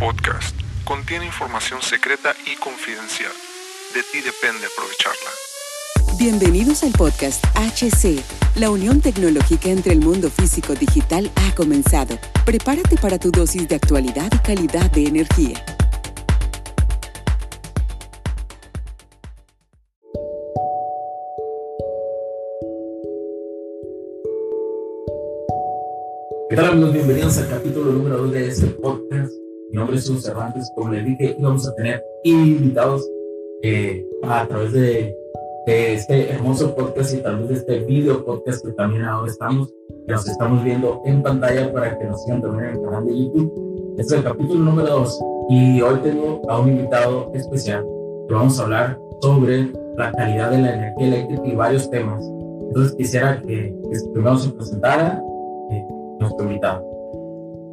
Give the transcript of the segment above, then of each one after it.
podcast contiene información secreta y confidencial. De ti depende aprovecharla. Bienvenidos al podcast HC. La unión tecnológica entre el mundo físico digital ha comenzado. Prepárate para tu dosis de actualidad y calidad de energía. ¿Qué tal amigos? Bienvenidos al capítulo número 2 de este podcast. Mi nombre es Jesús Cervantes. Como les dije, vamos a tener invitados eh, a través de, de, este hermoso podcast y también de este video podcast que también ahora estamos, que nos estamos viendo en pantalla para que nos sigan también en el canal de YouTube. Este es el capítulo número 2 y hoy tengo a un invitado especial que vamos a hablar sobre la calidad de la energía eléctrica y varios temas. Entonces quisiera que, que primero se presentara nuestro invitado.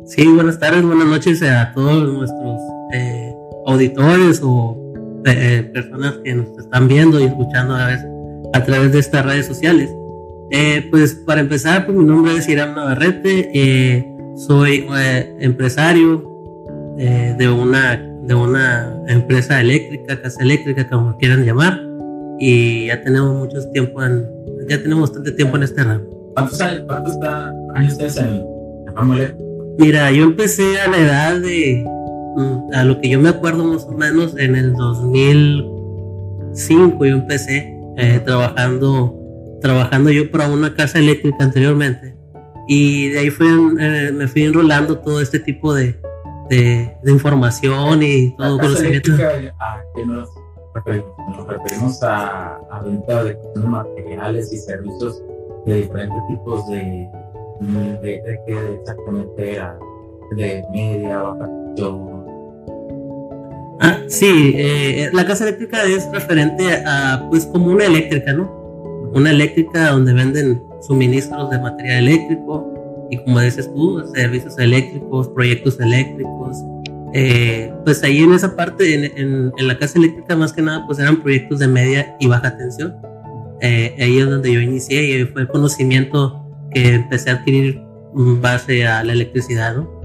Sí, buenas tardes, buenas noches a todos nuestros eh, auditores o eh, personas que nos están viendo y escuchando a, veces, a través de estas redes sociales. Eh, pues para empezar, pues mi nombre es Irán Navarrete, soy empresario de, una, de una empresa eléctrica, casa eléctrica, como quieran llamar, y ya tenemos mucho tiempo en, ya tenemos bastante tiempo en este ramo. ¿Cuántos años, cuántos años en, en Mira, yo empecé a la edad de, mm, a lo que yo me acuerdo más o menos, en el 2005 yo empecé eh, trabajando, trabajando yo para una casa eléctrica anteriormente. Y de ahí fui, eh, me fui enrolando todo este tipo de, de, de información y todo conocimiento. ¿A qué nos referimos? Nos referimos a, a venta de materiales y servicios de diferentes tipos de, de, de que exactamente era de media, baja Ah, sí, eh, la casa eléctrica es referente a, pues, como una eléctrica, ¿no? Una eléctrica donde venden suministros de material eléctrico y, como dices tú, servicios eléctricos, proyectos eléctricos. Eh, pues ahí en esa parte, en, en, en, la casa eléctrica, más que nada, pues eran proyectos de media y baja tensión. Eh, ahí es donde yo inicié y fue el conocimiento que empecé a adquirir base a la electricidad, ¿no?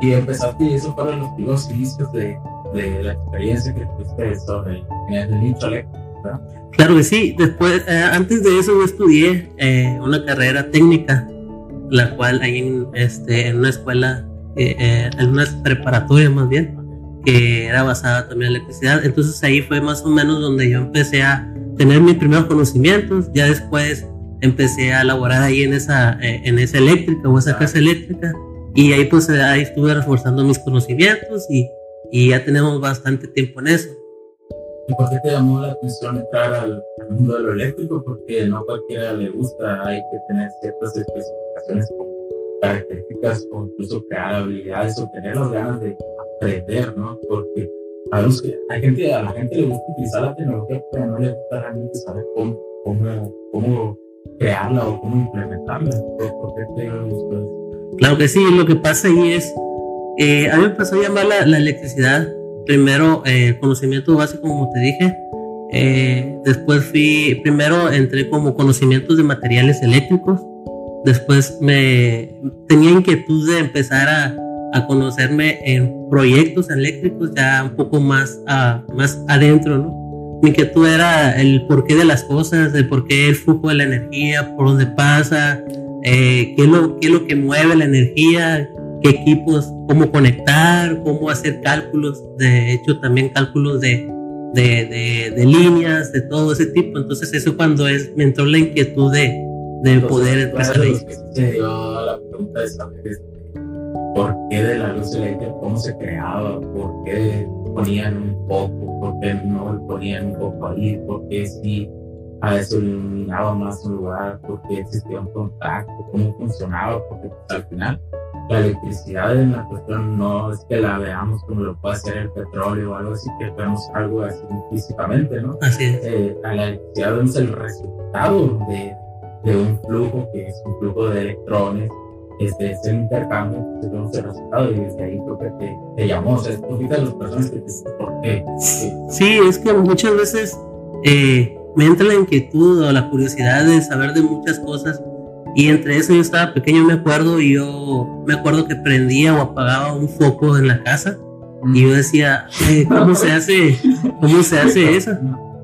Y empezaste, eso fueron los primeros inicios de, de la experiencia que tuviste sobre el nicho eléctrico, Claro que sí, después, eh, antes de eso yo estudié eh, una carrera técnica, la cual ahí en, este, en una escuela, eh, en una preparatoria más bien, que era basada también en electricidad. Entonces ahí fue más o menos donde yo empecé a tener mis primeros conocimientos, ya después empecé a laborar ahí en esa, eh, en esa eléctrica o esa casa eléctrica y ahí pues ahí estuve reforzando mis conocimientos y, y ya tenemos bastante tiempo en eso. ¿Y por qué te llamó la atención entrar al, mundo de lo eléctrico? Porque no cualquiera le gusta, hay que tener ciertas especificaciones características o incluso crear habilidades o tener las ganas de aprender, ¿no? Porque sabemos que hay gente, a la gente le gusta utilizar la tecnología, pero no le gusta realmente saber cómo, cómo, cómo crearla o cómo implementarla. ¿Por qué te gusta Claro que sí, lo que pasa ahí es, eh, a mí me pasó a llamar la, la electricidad, primero eh, conocimiento básico, como te dije, eh, después fui, primero entré como conocimientos de materiales eléctricos, después me tenía inquietud de empezar a a conocerme en proyectos eléctricos ya un poco más, más adentro, ¿no? Mi inquietud era el porqué de las cosas, el porqué el flujo de la energía, por dónde pasa, eh, qué, es lo, qué es lo que mueve la energía, qué equipos, cómo conectar, cómo hacer cálculos, de hecho también cálculos de, de, de, líneas, de todo ese tipo. Entonces eso cuando es, me entró la inquietud de, de poder empezar ahí. la pregunta de saber por qué de la luz eléctrica, cómo se creaba, por qué ponían un poco, por qué no ponían un poco ahí, por qué si a eso iluminaba más un lugar, por qué existía un contacto, cómo funcionaba, porque pues, al final la electricidad en la cuestión no es que la veamos como lo puede hacer el petróleo o algo así, que vemos algo así físicamente, ¿no? Así es. Eh, a la electricidad vemos el resultado de, de un flujo que es un flujo de electrones este, ese intercambio, tenemos el resultado y desde ahí creo que te, te llamó, o sea, tú a las personas que te por qué. Sí, es que muchas veces eh, me entra la inquietud o la curiosidad de saber de muchas cosas y entre eso yo estaba pequeño, me acuerdo, y yo me acuerdo que prendía o apagaba un foco en la casa Y yo decía, eh, ¿cómo se hace, cómo se hace eso?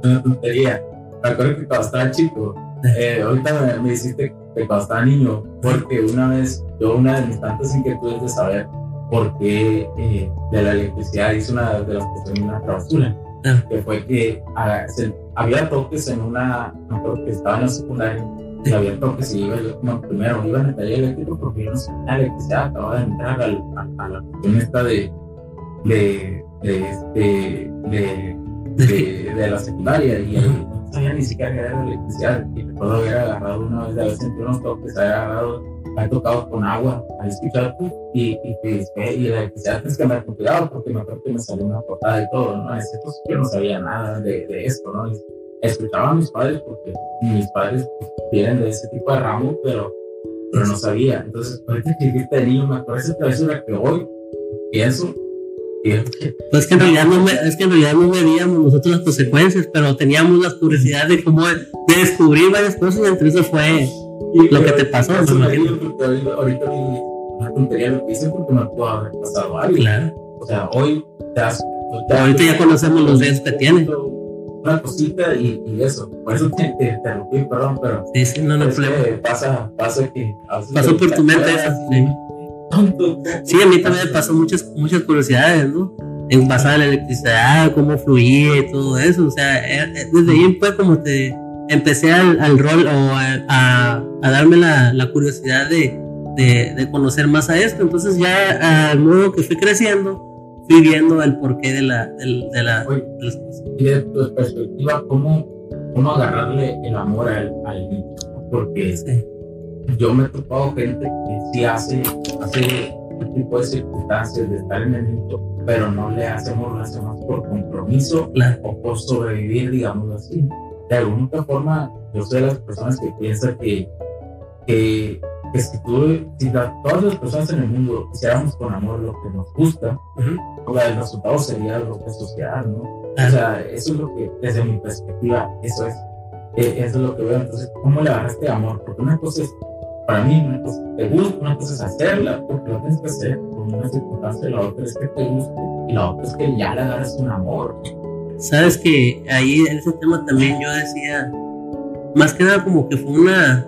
Una tontería. Me acuerdo que cuando estaba chico, eh, ahorita me, me hiciste que cuando estaba niño, porque una vez, yo una de mis tantas inquietudes de saber por qué eh, de la electricidad hice una de las cuestiones una clausura, Ah. que fue que ah, se- había toques en una, no creo que estaba en la secundaria, y había toques y iba yo como primero, iba en el taller eléctrico porque yo no sé la electricidad, acababa de entrar al- a, a la cuestión esta de, de, de, este, de, de, de la secundaria y ahí no sabía ni siquiera que era electricidad y recuerdo haber agarrado una vez de haber sentido unos toques, haber agarrado, haber tocado con agua, escuchado ¡puf! y, y, eh, y la electricidad tienes que con cuidado porque me acuerdo que me salió una portada y todo, ¿no? Es cierto, yo no sabía nada de, de esto, ¿no? Y escuchaba a mis padres porque mis padres pues, vienen de ese tipo de ramo, pero, pero no sabía. Entonces, ahorita que de niño, me acuerdo esa travesura que hoy pienso y es Pues que en realidad no me, es que en realidad no veíamos nosotros las consecuencias, pero teníamos la curiosidad de cómo de descubrir varias cosas y entre eso fue Y- Lo que te pasó, me imagino. porque ahorita, una tontería lo que hice porque me pudo haber pasado algo. claro. O sea, hoy te das. Ahorita ya conocemos los riesgos que tiene. Una cosita y, y eso. Por eso te, te interrumpí, perdón, pero. Sí, sí, no, no problema. pasa, pasa que. Pasó por te tu mente eso. Sí. Sí, a mí también me pasó muchas, muchas curiosidades, ¿no? En basada en la electricidad, cómo fluía y todo eso. O sea, eh, eh, desde ahí fue como te empecé al, al rol o a, a- a darme la, la curiosidad de, de, de conocer más a esto. Entonces ya al modo que fui creciendo, fui viendo el porqué de, la, del- de, la, Oye, de las cosas. y de tu perspectiva, ¿cómo, cómo agarrarle el amor al, al? Porque Sí, yo me he topado gente que sí hace, hace un tipo de circunstancias de estar en el nicho, pero no le hacemos, hacemos por compromiso claro. o por sobrevivir, digamos así. De alguna otra forma, yo soy de las personas que piensan que, que, que si, tú, si la- todas las personas en el mundo hiciéramos con amor lo que nos gusta, o sea, el resultado sería lo que sociedad, ¿no? O sea, eso es lo que, desde mi perspectiva, eso es, eh, eso es lo que veo. Entonces, ¿cómo le agarraste amor? Porque una cosa es, para mí, una cosa te gusta, una cosa es hacerla, porque lo tienes que hacer por una circunstancia, la otra es que te guste, y la otra es que ya le agarras un amor. Sabes que ahí en ese tema también yo decía, más que nada como que fue una,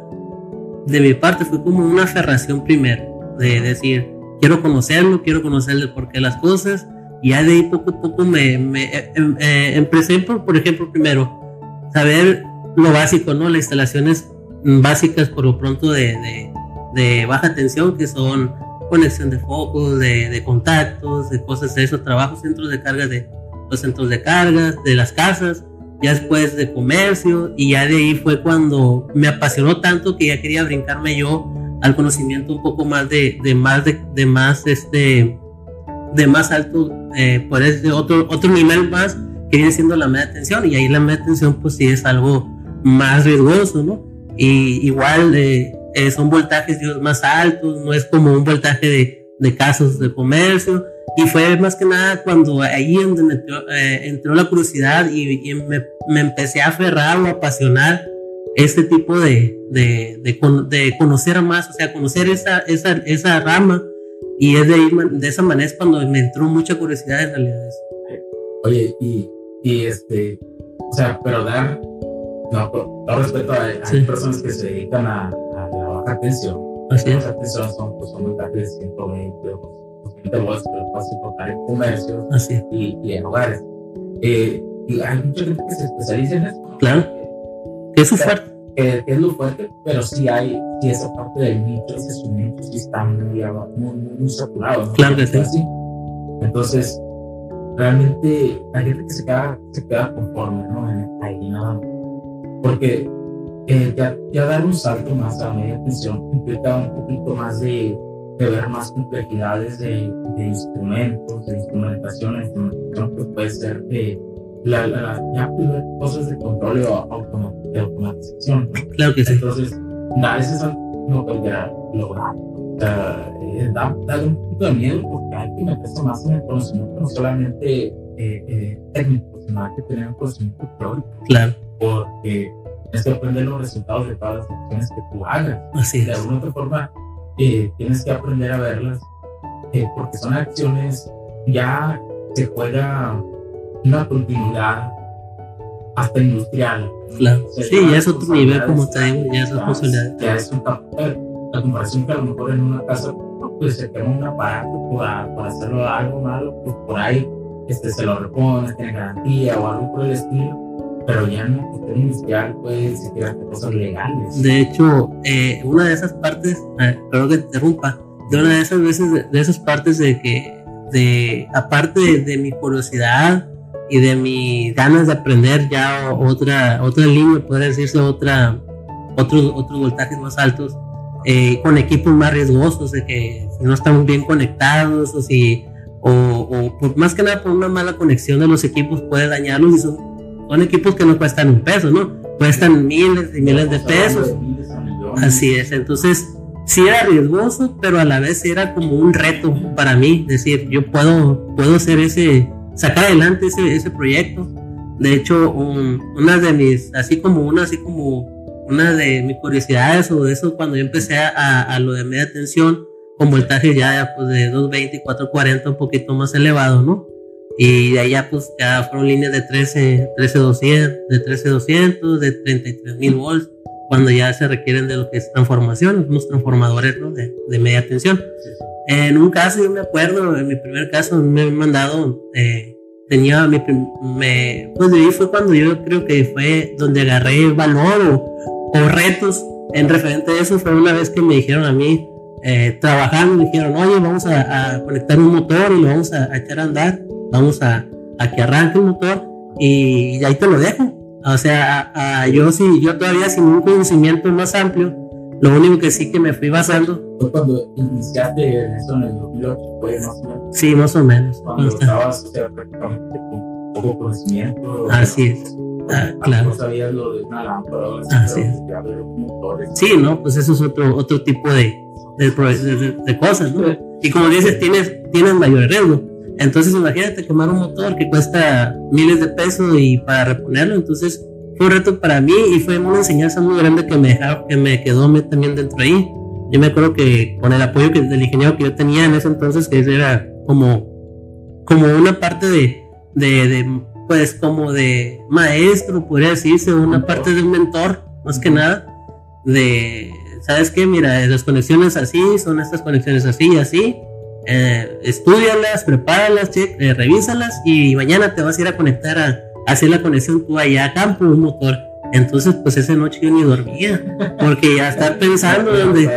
de mi parte fue como una aferración primero, de decir, quiero conocerlo, quiero conocer el porqué de las cosas, y ya de ahí poco a poco me, me eh, em- eh, empecé por, por ejemplo, primero, saber lo básico, ¿no? Las instalaciones básicas por lo pronto de, de, baja tensión, que son conexión de focos, de, de contactos, de cosas de eso, trabajos, centros de carga de los centros de cargas, de las casas, ya después de comercio, y ya de ahí fue cuando me apasionó tanto que ya quería brincarme yo al conocimiento un poco más de, de más de, de más este de más alto eh, por ese otro otro nivel más que viene siendo la media tensión y ahí la media tensión pues sí es algo más riesgoso no y igual eh, eh, son voltajes más altos no es como un voltaje de, de casos de comercio y fue más que nada cuando ahí donde me entró, eh, entró la curiosidad y, y me, me empecé a aferrar o apasionar este tipo de, de, de, con- de conocer más, o sea, conocer esa, esa, esa rama y es de, ahí, de esa manera es cuando me entró mucha curiosidad en realidad. Oye, y, y este, o sea, pero dar, no, con todo respeto a, hay Sí. personas que se dedican a, a la baja tensión. Así es. baja tensión son, pues, son de 120 o 220 volts, pero puedes encontrar en comercios Así y, y en hogares. Eh, y hay mucha gente que se especializa en eso. Claro. Que es su fuerte. Que, que es lo fuerte, pero sí hay, sí esa parte del nicho, ese su nicho sí está muy, muy, muy, saturado. ¿no? Claro que sí. Así. Entonces, realmente hay gente que se queda, se queda conforme, ¿no? Ahí nada. Porque eh, ya, ya dar un salto más a media tensión implica un poquito más de, de ver más complejidades de, de instrumentos, de instrumentación, instrumentación que puede ser eh, la, la, ya cosas de control o automa- de automatización. ¿no? Claro que sí. Entonces, a veces no podría lograr. O sea, eh, da, da un poquito de miedo porque hay que meterse más en el conocimiento, no solamente eh, eh, técnico, que tener un conocimiento teórico, Claro. porque tienes que aprender los resultados de todas las acciones que tú hagas. Así De es. alguna otra forma, eh, tienes que aprender a verlas, eh, porque son acciones ya se juega una continuidad hasta industrial. Claro. Se Sí, ya es otro nivel, como te digo, ya es responsabilidad. Ya es un capital. La comparación que a lo mejor en una casa, pues se quema un aparato por, por hacerlo algo malo, pues por ahí este, se lo repone, tiene garantía o algo por el estilo. Pero ya en una cuestión industrial, pues se quedan cosas legales. De hecho, eh, una de esas partes, eh, perdón que te interrumpa, de una de esas veces, de, de esas partes de que, de, aparte de, de mi curiosidad y de mis ganas de aprender ya otra, otra línea, podría decirse otra, otros, otros voltajes más altos, eh, con equipos más riesgosos, de que si no estamos bien conectados o si, o, o por, más que nada por una mala conexión de los equipos puede dañarlos y son, son equipos que no cuestan un peso, ¿no? Cuestan miles y miles de pesos. a. Así es, entonces sí era riesgoso, pero a la vez era como un reto para mí, decir, yo puedo, puedo hacer ese, sacar adelante ese, ese proyecto. De hecho, un- una de mis, así como una, así como una de mis curiosidades o de eso, cuando yo empecé a, a lo de media tensión, con voltaje ya pues de 220 y 440, un poquito más elevado, ¿no? Y de allá pues ya fueron líneas de 13, 13200, de 13200, de 33000 volts cuando ya se requieren de lo que es transformación, unos transformadores ¿no? de, de media tensión. En un caso, yo me acuerdo, en mi primer caso, me han mandado, eh, tenía mi, me, pues ahí fue cuando yo creo que fue donde agarré valor o, o retos en referente a eso, fue una vez que me dijeron a mí, eh, trabajando, me dijeron, oye, vamos a, a conectar un motor y lo vamos a, a echar a andar, vamos a, a que arranque el motor y ahí te lo dejo. O sea, yo sí, yo todavía sin un conocimiento más amplio, lo único que sí que me fui basando, Fue cuando iniciaste eso en el 2008, fue más o menos sí, más o menos. cuando estabas o sea, prácticamente con poco conocimiento. Así es. Ah, claro. No sabías lo de una lámpara. Así es. ver motores. Sí, ¿no? Pues eso es otro, otro tipo de, de, de- de- cosas, ¿no? Y como dices, tienes, tienes mayor riesgo. Entonces, imagínate quemar un motor que cuesta miles de pesos y para reponerlo. Entonces, fue un reto para mí y fue una enseñanza muy grande que me, dejaron- que me quedó también dentro de ahí. Yo me acuerdo que con el apoyo que, del ingeniero que yo tenía en ese entonces, que era como, como una parte de, de, de, pues, como de maestro, podría decirse, una parte de un mentor, más que nada, de, ¿sabes qué? Mira, las conexiones así, son estas conexiones así y así. Eh, estudialas, prepáralas, eh, revísalas y mañana te vas a ir a conectar a, a hacer la conexión tú allá a campo, un motor. Entonces, pues esa noche yo ni dormía, porque ya estar pensando donde,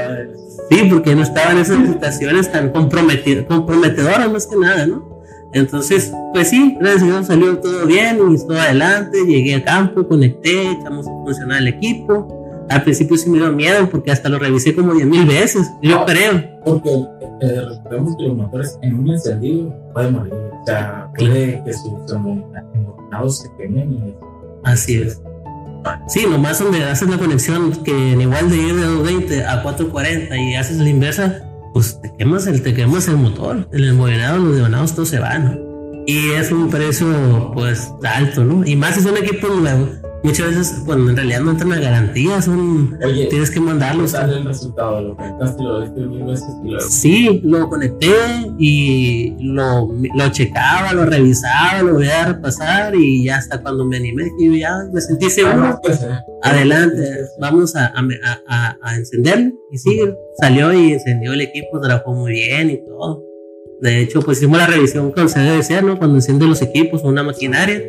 sí, porque no estaba en esas situaciones tan comprometedoras más que nada, ¿no? Entonces, pues sí, gracias a Dios salió todo bien y estuve adelante, llegué a campo, conecté, echamos a funcionar el equipo. Al principio sí me dio miedo porque hasta lo revisé como 10 mil veces, yo creo. Porque eh, recordemos que los motores en un encendido pueden morir. O sea, puede que sus embobinados se quemen y Así es. Sí, nomás donde haces la conexión que en igual de ir de 220 a 440 y haces la inversa, pues te quemas el, te quemas el motor, el embobinado, los devonados, todo se va, ¿no? Y es un precio pues alto, ¿no? Y más si son equipos nuevos. Muchas veces cuando en realidad no entran a garantía, son Oye, tienes que ¿qué mandarlos. tal el resultado? Lo conectaste, lo viste mil veces y lo Sí, lo conecté y lo, lo checaba, lo revisaba, lo voy a repasar y ya hasta cuando me animé, que ya me sentí seguro. pues, eh, Adelante, vamos a, a, a- a encenderlo. Y sí, salió y encendió el equipo, trabajó muy bien y todo. De hecho, pues hicimos la revisión con se debe ser, ¿no? Cuando enciende los equipos o una maquinaria,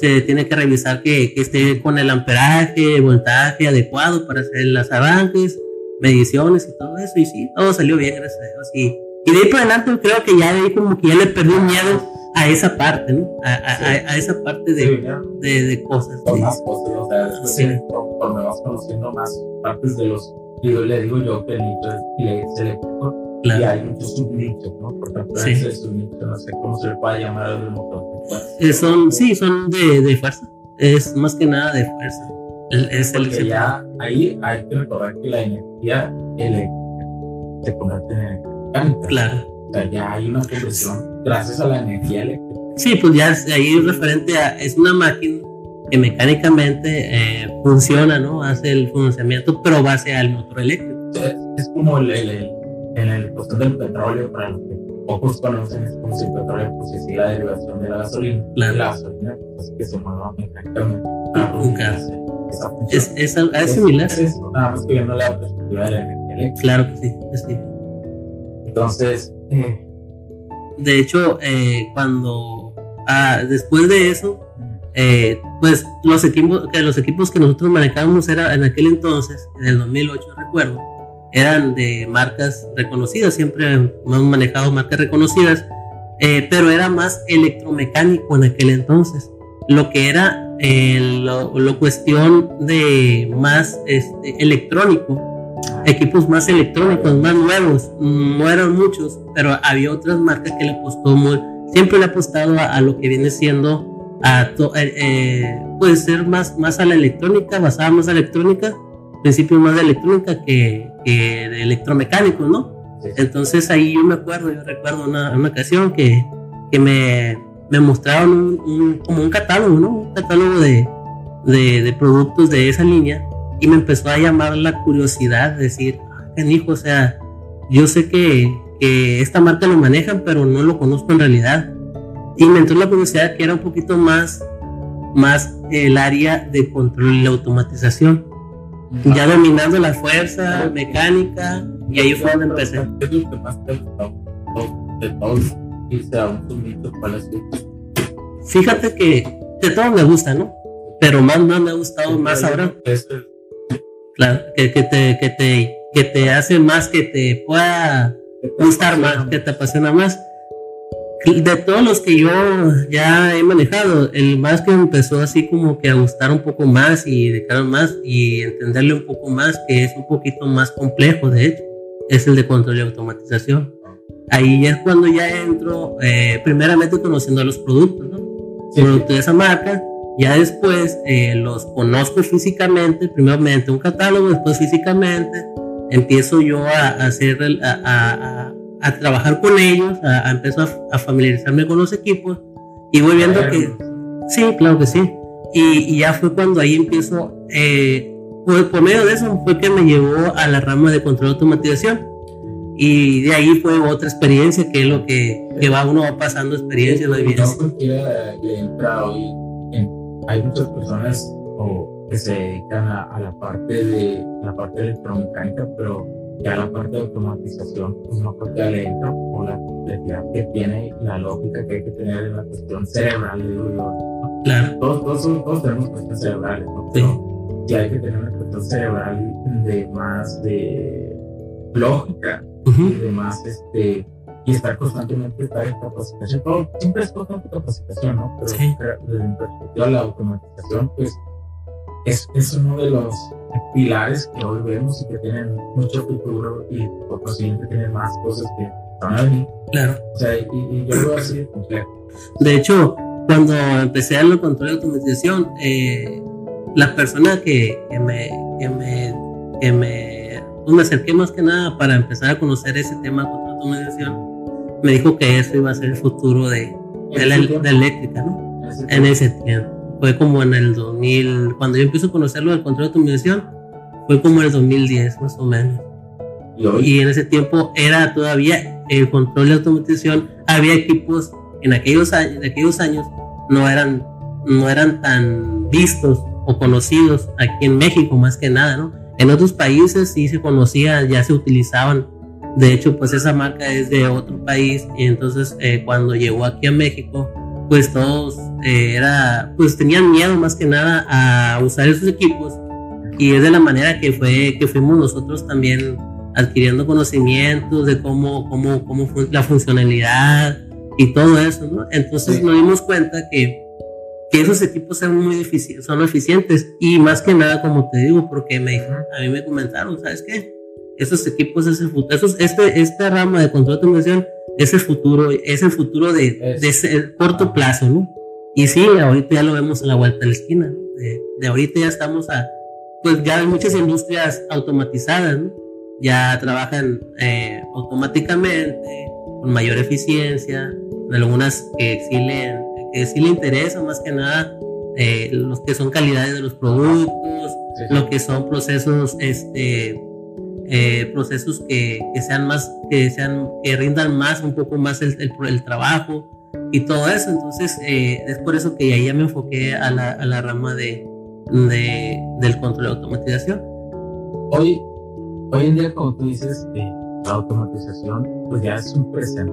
se tiene que revisar que, que esté con el amperaje, el voltaje adecuado para hacer las arranques, mediciones y todo eso. Y sí, todo salió bien, gracias a Dios. Y, y de ahí para adelante creo que ya de ahí como que ya le perdí miedo a esa parte, ¿no? A, a- a- a esa parte de, sí, de, de cosas. con sí. más cosas, o sea, Sí. conforme vas conociendo más partes de los, y yo le digo yo que el nicho es, es eléctrico y Claro. hay muchos subnichos, ¿no? Por ejemplo, Sí. no sé cómo se le puede llamar al motor. Eh, son, sí, son de, de fuerza. Es más que nada de fuerza. El- es el porque ya ahí hay que recordar que la energía eléctrica se convierte en energía. Claro. O sea, ya hay una conversión gracias a la energía eléctrica. Sí, pues ya es- ahí referente a. Es una máquina que mecánicamente eh, funciona, ¿no? Hace el funcionamiento, pero base al motor eléctrico. Es, es como el, el, el, en el cuestión del petróleo para los que pocos conocen es como si el petróleo pues es la derivación de la gasolina. Claro. La gasolina pues, que se mueva mecánicamente. Esa función. Es, es, al- es similar. Es nada más que viendo la perspectiva de la energía eléctrica. Claro que sí, que sí. Entonces, eh, De hecho, eh, cuando ah, después de eso, eh, pues los equipos que los equipos que nosotros manejábamos era en aquel entonces, en el 2008 recuerdo, eran de marcas reconocidas, siempre hemos manejado marcas reconocidas, eh, pero era más electromecánico en aquel entonces. Lo que era eh, lo, cuestión de más este, electrónico, equipos más electrónicos, más nuevos, no eran muchos, pero había otras marcas que le apostó muy, siempre le ha apostado a, lo que viene siendo eh, eh, puede ser más, más a la electrónica, basada más a la electrónica, principios más de electrónica que, que de electromecánicos, ¿no? sí, Entonces ahí yo me acuerdo, yo recuerdo una, una ocasión que, que me, me mostraron un, un- como un catálogo, ¿no? Un catálogo de, de, de productos de esa línea y me empezó a llamar la curiosidad, decir, "Ah, hijo, o sea, yo sé que, que esta marca lo manejan, pero no lo conozco en realidad. Y me entró la curiosidad que era un poquito más, más el área de control y la automatización, ya dominando la fuerza mecánica, y ahí fue donde empecé. ¿Qué es lo que más te gustó de todos? Irse a un sumito, ¿cuál es tu Fíjate que de todo me gusta, ¿no? Pero más, más me ha gustado más ahora, el- claro, que, que, te, que, te, que te hace más, que te pueda gustar más, que te apasiona más. De todos los que yo ya he manejado, el más que empezó así como que a gustar un poco más y de cara más y entenderle un poco más, que es un poquito más complejo de hecho, es el de control y automatización. Ahí es cuando ya entro, eh, primeramente conociendo los productos, ¿no? Sí, productos de esa marca. Ya después eh, los conozco físicamente, primeramente un catálogo, después físicamente. Empiezo yo a, a hacer, el- a, a- a- a trabajar con ellos, a, a empiezo a, a familiarizarme con los equipos y voy viendo que, sí, claro que sí. Y, y ya fue cuando ahí empiezo, eh, por, por medio de eso fue que me llevó a la rama de control de automatización. Y de ahí fue otra experiencia, que es lo que, que va uno va pasando experiencia, bien. No cualquiera le entra hoy. hay muchas personas o, que se dedican a, a la parte de la parte electromecánica, pero ya la parte de automatización, pues no cualquiera le entra por la complejidad que tiene la lógica que hay que tener en la cuestión cerebral. digo yo. Claro, Todos, todos, todos tenemos cuestiones cerebrales, ¿no? Sí. Pero sí hay que tener una cuestión cerebral de más de lógica y demás, este, y estar constantemente estar en capacitación. Todo, siempre es constante capacitación, ¿no? Pero Sí. desde mi perspectiva, la automatización, pues, es, es uno de los pilares que hoy vemos y que tienen mucho futuro y por consiguiente tienen más cosas que van a venir. claro. O sea, y, y yo lo veo así de complejo. De hecho, cuando empecé a lo control de automatización, eh, la persona que, que me, que me, que me, pues me acerqué más que nada para empezar a conocer ese tema de control de automatización, me dijo que eso iba a ser el futuro de, de la, de eléctrica, ¿no? En ese tiempo. Fue como en el 2000, cuando yo empiezo a conocerlo del control de automatización, fue como en el 2010 más o menos. Y en ese tiempo era todavía el control de automatización. Había equipos en aquellos años, en aquellos años no eran, no eran tan vistos o conocidos aquí en México más que nada, ¿no? En otros países sí se conocía, ya se utilizaban. De hecho, pues esa marca es de otro país y entonces eh, cuando llegó aquí a México, pues todos eh, era, pues tenían miedo más que nada a usar esos equipos y es de la manera que fue que fuimos nosotros también adquiriendo conocimientos de cómo, cómo, cómo fue la funcionalidad y todo eso, ¿no? Entonces Sí. nos dimos cuenta que, que esos equipos son muy efici- son eficientes y más que nada, como te digo, porque me, a mí me comentaron, ¿sabes qué? Esos equipos es el futuro, esos, este, esta rama de control de automatización es el futuro, es el futuro de, Es- de ese corto plazo, ¿no? Y sí, ahorita ya lo vemos a la vuelta de la esquina, ¿no? de, de ahorita ya estamos a, pues ya hay muchas industrias automatizadas, ¿no? Ya trabajan eh, automáticamente, con mayor eficiencia, algunas que sí le, que sí le interesan más que nada eh, los que son calidades de los productos, sí, lo que son procesos este eh, procesos que, que, sean más, que sean, que rindan más, un poco más el, el, el trabajo y todo eso. Entonces, eh, es por eso que ahí ya me enfoqué a la, a la rama de, de, del control de automatización. Hoy, hoy en día, como tú dices, eh, la automatización pues ya es un presente,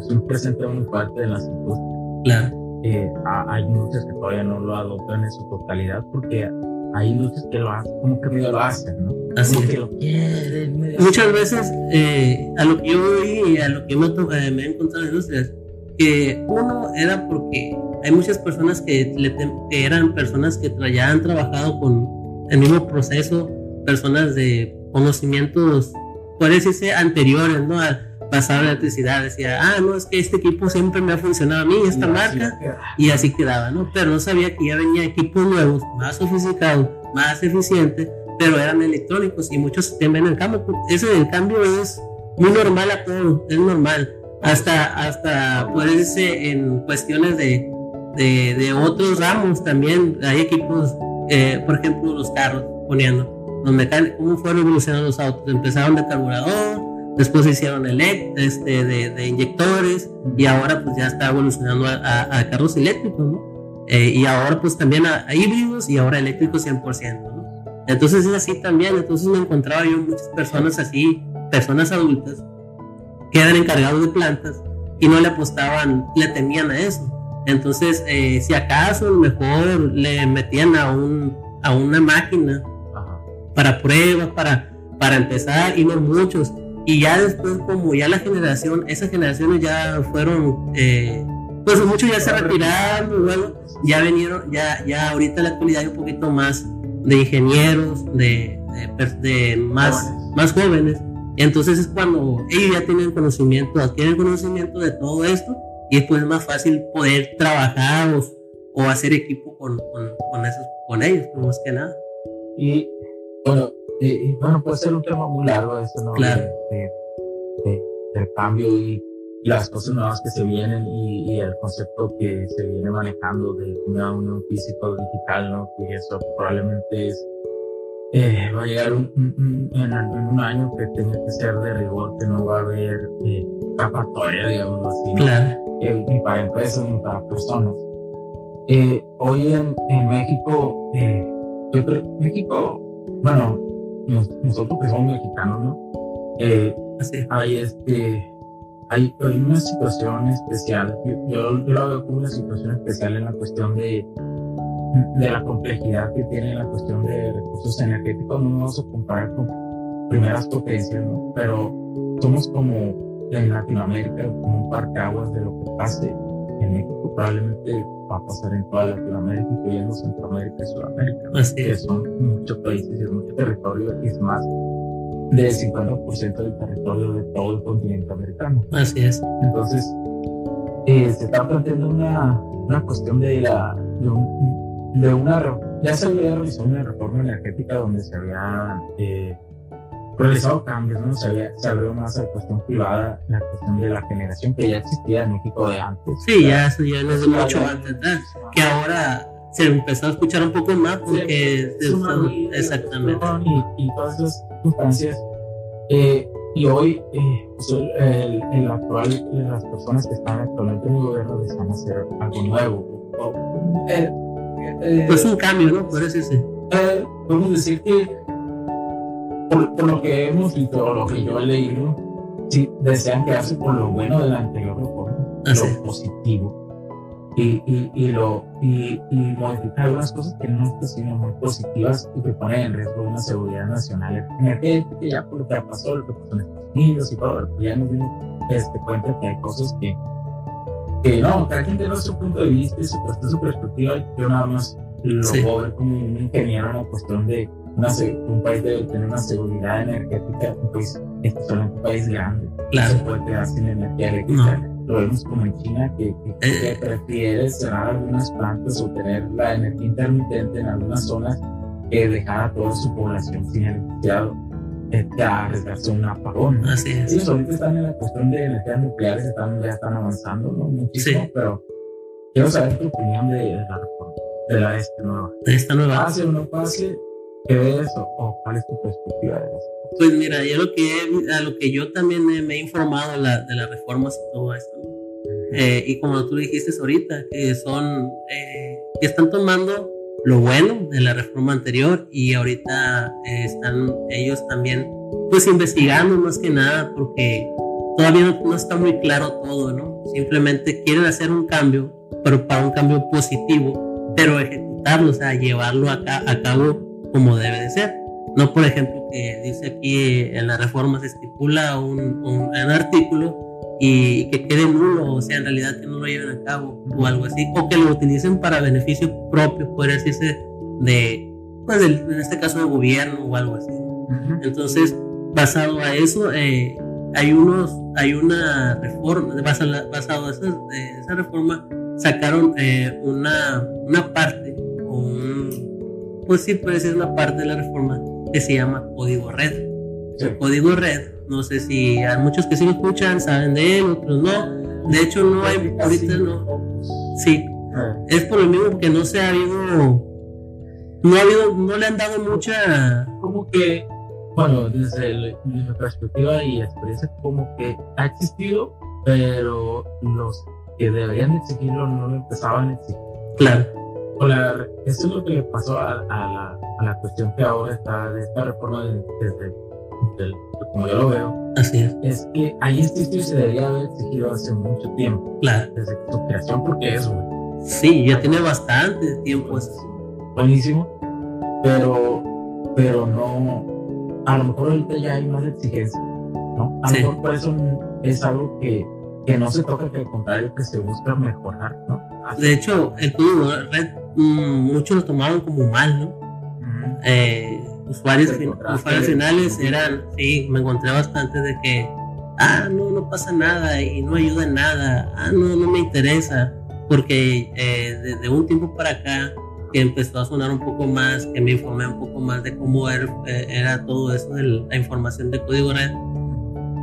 es un presente muy fuerte de las industrias. Claro. Eh, hay industrias que todavía no lo adoptan en su totalidad porque hay industrias que lo hacen, como que lo hacen, ¿no? Así como que lo quieren. Muchas veces, eh, a lo que yo vi y a lo que me, eh, me he encontrado en industrias, que uno era porque hay muchas personas que, le, que eran personas que ya han trabajado con el mismo proceso, personas de conocimientos, puede decirse, anteriores, ¿no? A pasar la electricidad, decía, ah, no, es que este equipo siempre me ha funcionado a mí, esta marca, y así quedaba, ¿no? Pero no sabía que ya venía equipos nuevos, más sofisticados, más eficientes, pero eran electrónicos y muchos temen el cambio. Ese del cambio es muy normal a todo, es normal hasta, hasta puede decirse en cuestiones de, de, de, otros ramos también. Hay equipos, eh, por ejemplo, los carros, poniendo, los mecánicos, cómo fueron evolucionando los autos. Empezaron de carburador, después se hicieron este, de, de, inyectores y ahora pues ya está evolucionando a, a, carros eléctricos, ¿no? Eh, y ahora pues también a, a, híbridos y ahora eléctricos 100%, ¿no? Entonces es así también, entonces me encontraba yo muchas personas así, personas adultas, que eran encargados de plantas y no le apostaban, le temían a eso. Entonces, eh, si acaso a mejor le metían a, un, a una máquina para pruebas, para, para empezar, y no muchos. Y ya después, como ya la generación, esas generaciones ya fueron, eh, pues muchos ya se retiraron, bueno, ya vinieron, ya, ya ahorita en la actualidad hay un poquito más de ingenieros, de, de, más, más jóvenes entonces es cuando ellos ya tienen conocimiento, adquieren conocimiento de todo esto y después es más fácil poder trabajar o, hacer equipo con, con, esos, con ellos, más que nada. Y bueno, bueno, puede ser un tema muy largo eso, ¿no? Claro. De, del cambio y las cosas nuevas que se vienen y, el concepto que se viene manejando de una unión físico digital, ¿no? Que eso probablemente es eh, va a llegar un, en, un año que tenga que ser de rigor, que no va a haber eh, digamos así, claro. eh, ni para empresas ni para personas. Eh, hoy en, en México, eh, yo creo, México, bueno, nosotros que somos mexicanos, ¿no? hay este, hay, hay, una situación especial, yo, yo, yo lo veo como una situación especial en la cuestión de de la complejidad que tiene la cuestión de recursos energéticos, no nos vamos a comparar con primeras potencias, ¿no? Pero somos como en Latinoamérica, como un aguas de lo que pase en México, probablemente va a pasar en toda Latinoamérica, incluyendo Centroamérica y Sudamérica, que son muchos países y mucho territorio, y es más del 50% del territorio de todo el continente americano. Así es. Entonces, eh, se está planteando una, una cuestión de, la, de un, de una, ya se había realizado una reforma energética donde se había eh, realizado cambios, ¿no? Se, había, se abrió más a la cuestión privada, la cuestión de la generación que ya existía en México de antes. Sí, ya ya no es mucho antes, que ahora se empezó a escuchar un poco más porque es, exactamente y, y, todas esas circunstancias eh, y hoy eh, pues el, el, actual las personas que están actualmente en el gobierno desean hacer algo nuevo el, eh, pues un cambio, ¿no? Por eso sí. Eh, podemos decir que, por, lo que hemos visto, o lo que yo he leído, sí, desean quedarse con lo bueno de la anterior reforma, lo positivo. Y, y, y, lo, y, y modificar algunas cosas que no están siendo muy positivas y que ponen en riesgo una seguridad nacional energética, ya por lo que pasó, lo que pasó en Estados Unidos y todo, ya nos dimos este, cuenta que hay cosas que que no, cada quien tiene su punto de vista y su, su perspectiva. Yo nada más lo sí. puedo ver como un ingeniero en la cuestión de una, un país debe tener una seguridad energética, un país, es un país grande, claro. se puede quedar sin energía eléctrica. No. Lo vemos como en China, que, que, eh. prefiere cerrar algunas plantas o tener la energía intermitente en algunas zonas que dejar a toda su población sin electricidad este, a arriesgarse un apagón. Así es. Ellos ahorita están en la cuestión de energías nucleares, están, ya están avanzando ¿no? muchísimo, sí. pero quiero saber tu opinión de, de la reforma, de la esta nueva. De esta nueva. Pase o no pase, qué ves o, o, cuál es tu perspectiva de eso? Pues mira, yo lo que, a lo que yo también me he informado la, de las reformas y todo esto, eh, y como tú dijiste ahorita, que son, eh, que están tomando lo bueno de la reforma anterior y ahorita eh, están ellos también pues investigando más que nada porque todavía no, no, está muy claro todo, ¿no? Simplemente quieren hacer un cambio, pero para un cambio positivo, pero ejecutarlo, o sea, llevarlo a, a cabo como debe de ser. No, por ejemplo, que dice aquí en la reforma se estipula un, un, un artículo y que quede nulo, o sea, en realidad que no lo lleven a cabo o algo así, o que lo utilicen para beneficio propio, puede decirse, de, pues, del, en este caso, del gobierno o algo así. Entonces, basado a eso, eh, hay unos, hay una reforma, basado, basado a esa, de esa reforma, sacaron eh, una, una parte, un, pues sí, puede ser una parte de la reforma que se llama Código Red. Sí. El Código Red no sé si hay muchos que sí lo escuchan saben de él, otros no. De hecho, no hay, ahorita no. Sí, es por lo mismo que no se ha habido, no ha habido, no le han dado mucha. Como que, bueno, desde, el, mi perspectiva y experiencia, como que ha existido, pero los que deberían exigirlo no lo empezaban a exigir. Claro. O la, eso es lo que le pasó a, a, la, a la cuestión que ahora está de esta reforma de, desde del, como yo lo veo, Así es. es que ahí existe y se debería haber exigido hace mucho tiempo, Claro. desde su creación, porque es güey, Sí, ya tiene bastante tiempo. eso. buenísimo, pero, pero no, a lo mejor ahorita ya hay más exigencia, ¿no? A lo Sí. mejor por eso es algo que, que no se toca, que al contrario, que se busca mejorar, ¿no? Así- De hecho, el código red, muchos lo tomaron como mal, ¿no? Eh, usuarios, finales eran, sí, me encontré bastante de que, ah, no, no pasa nada y no ayuda en nada, ah, no, no me interesa, porque eh, desde un tiempo para acá que empezó a sonar un poco más, que me informé un poco más de cómo era, eh, era todo eso de la información de código red,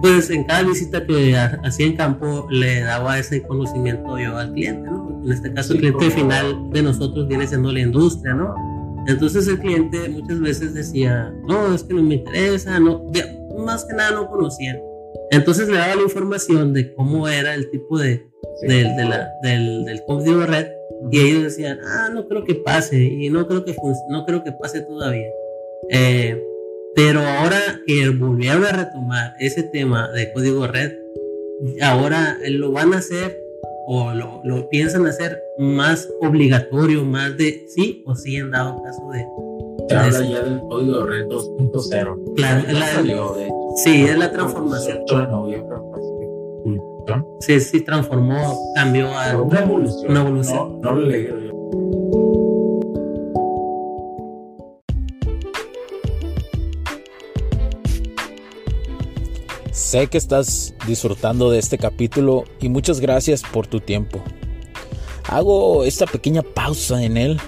pues en cada visita que ha- hacía en campo le daba ese conocimiento yo al cliente, ¿no? En este caso el cliente final de nosotros viene siendo la industria, ¿no? Entonces el cliente muchas veces decía, no, es que no me interesa, no, más que nada no conocían. Entonces le daba la información de cómo era el tipo de, Sí. del, de la- del, del código de red y ellos decían, ah, no creo que pase y no creo que, no creo que pase todavía. Eh, pero ahora que volvieron a retomar ese tema de código red, ahora lo van a hacer o lo, lo piensan hacer más obligatorio, más de sí o sí en dado caso de... Se habla ya del código red 2.0. Claro, la- salió, de hecho. Sí, es la transformación. 18 de noviembre, evolución. Sí, sí transformó, cambió a... Una evolución. Una evolución. No, no lo leí yo. Sé que estás disfrutando de este capítulo y muchas gracias por tu tiempo. Hago esta pequeña pausa en él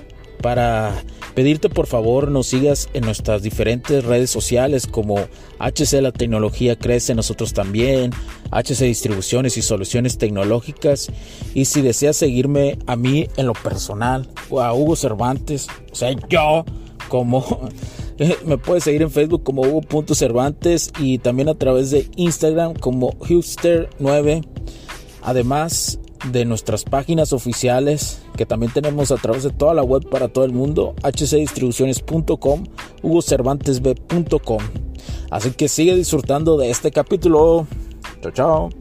para pedirte por favor nos sigas en nuestras diferentes redes sociales como HC La Tecnología Crece nosotros también, HC Distribuciones y Soluciones Tecnológicas y si deseas seguirme a mí en lo personal o a Hugo Cervantes, o sea yo como me puedes seguir en Facebook como Hugo.Cervantes y también a través de Instagram como Hughster9. Además de nuestras páginas oficiales que también tenemos a través de toda la web para todo el mundo, hcdistribuciones.com, hugocervantesb.com. Así que sigue disfrutando de este capítulo. Chao, chao.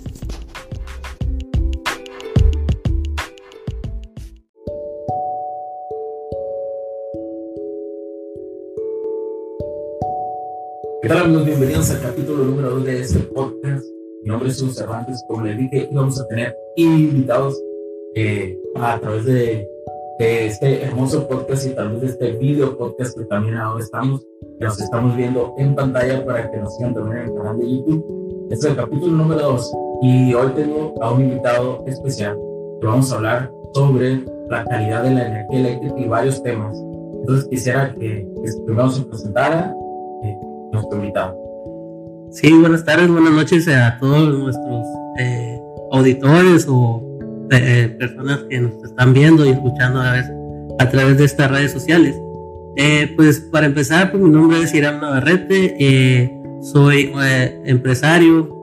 Tal amigos? Bienvenidos al capítulo número 2 de este podcast. Mi nombre es Hugo Cervantes. Como les dije, íbamos a tener invitados eh, a través de, de este hermoso podcast y tal vez de este video podcast que también ahora estamos, que nos estamos viendo en pantalla para que nos sigan también en el canal de YouTube. Este es el capítulo número 2 y hoy tengo a un invitado especial que vamos a hablar sobre la calidad de la energía eléctrica y varios temas. Entonces quisiera que, que primero se presentara nuestro invitado. Sí, buenas tardes, buenas noches a todos nuestros eh, auditores o eh, personas que nos están viendo y escuchando a, a través de estas redes sociales. Eh, pues para empezar, pues mi nombre es Irán Navarrete, eh, soy eh, empresario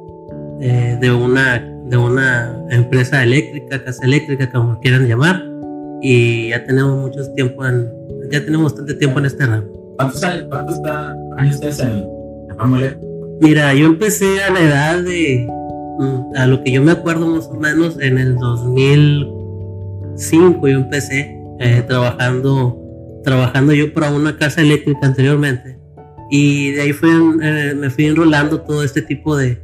de, una, de una empresa eléctrica, casa eléctrica, como quieran llamar, y ya tenemos mucho tiempo en, ya tenemos bastante tiempo en este ramo. ¿Cuántos años, cuántos años estás en el ramo Mira, yo empecé a la edad de, mm, a lo que yo me acuerdo más o menos, en el 2005 yo empecé trabajando trabajando yo para una casa eléctrica anteriormente. Y de ahí fue, eh, me fui enrolando todo este tipo de,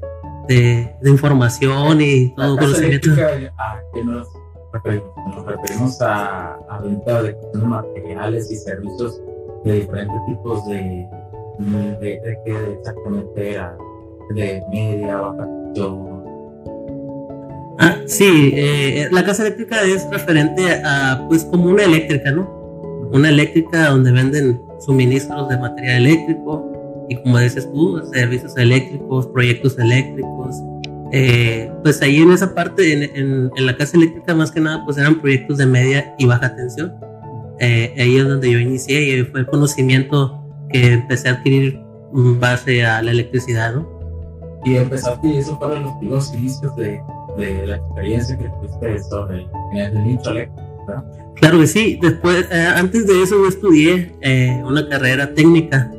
de, información y todo conocimiento. ¿A qué nos referimos? Nos referimos a, a venta de materiales y servicios de diferentes tipos de, de, de que exactamente era de media, baja Ah, sí, eh, la casa eléctrica es referente a, pues, como una eléctrica, ¿no? una eléctrica donde venden suministros de material eléctrico y como dices tú, servicios eléctricos, proyectos eléctricos. Eh, pues ahí en esa parte, en, en, la casa eléctrica más que nada, pues eran proyectos de media y baja tensión. Eh, ahí es donde yo inicié y fue el conocimiento que empecé a adquirir base a la electricidad, ¿no? Y empezaste, y eso fueron los primeros inicios de, de la experiencia que tuviste sobre el nicho ¿verdad? Claro que sí. Después, eh, antes de eso, yo estudié eh, una carrera técnica,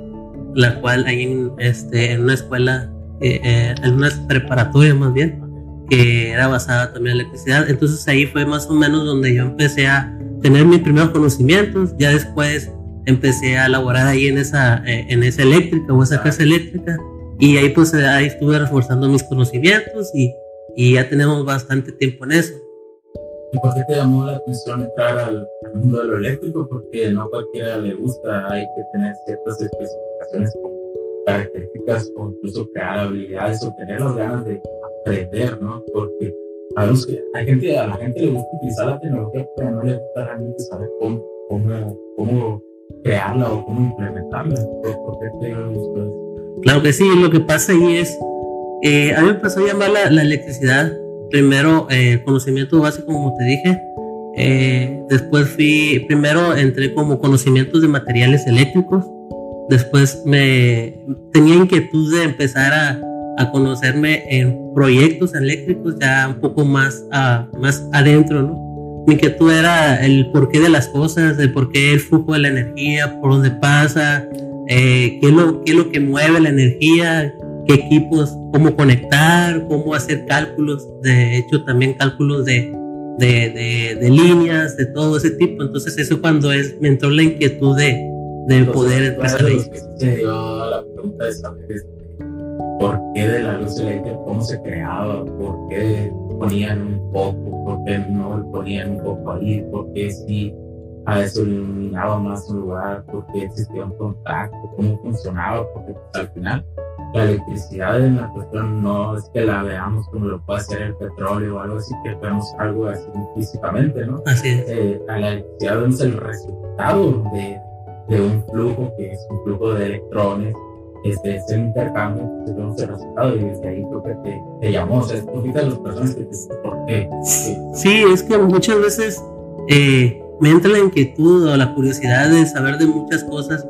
la cual hay en, este, en una escuela, eh, en una preparatoria más bien, que era basada también en electricidad. Entonces ahí fue más o menos donde yo empecé a tener mis primeros conocimientos. Ya después empecé a laborar ahí en esa, en esa eléctrica o esa casa eléctrica. Y ahí pues ahí estuve reforzando mis conocimientos y, y ya tenemos bastante tiempo en eso. ¿Y por qué te llamó la atención entrar al, mundo de lo eléctrico? Porque no a cualquiera le gusta, hay que tener ciertas especificaciones características o incluso crear habilidades o tener las ganas de aprender, ¿no? Porque a, los que, hay gente, a la gente le gusta utilizar la tecnología, pero no le gusta realmente saber cómo, cómo, cómo crearla o cómo implementarla. ¿Por, qué te? Claro que sí, lo que pasa ahí es, eh, a mí me empezó a llamar la, la electricidad primero eh, conocimiento básico, como te dije. Eh, después fui, primero entré como conocimientos de materiales eléctricos. Después me tenía inquietud de empezar a, a conocerme en proyectos eléctricos ya un poco más, más adentro, ¿no? Mi inquietud era el porqué de las cosas, el porqué el flujo de la energía, por dónde pasa, eh, qué, es lo, qué es lo que mueve la energía, qué equipos, cómo conectar, cómo hacer cálculos, de hecho también cálculos de, de, de, líneas, de todo ese tipo. Entonces eso cuando es, me entró la inquietud de, de poder empezar dio la pregunta de saber por qué de la luz eléctrica, cómo se creaba, por qué ponían un poco, por qué no ponían un poco ahí, por qué si a eso iluminaba más un lugar, por qué existía un contacto, cómo funcionaba, porque pues, al final la electricidad en la cuestión no es que la veamos como lo puede hacer el petróleo o algo así, que vemos algo así físicamente, ¿no? Así es. Eh, a la electricidad vemos el resultado de, de, un flujo que es un flujo de electrones, este, es el intercambio, vemos el resultado y desde ahí creo que te, te llamó, o sea, es de las personas que te por qué. Sí, es que muchas veces eh, me entra la inquietud o la curiosidad de saber de muchas cosas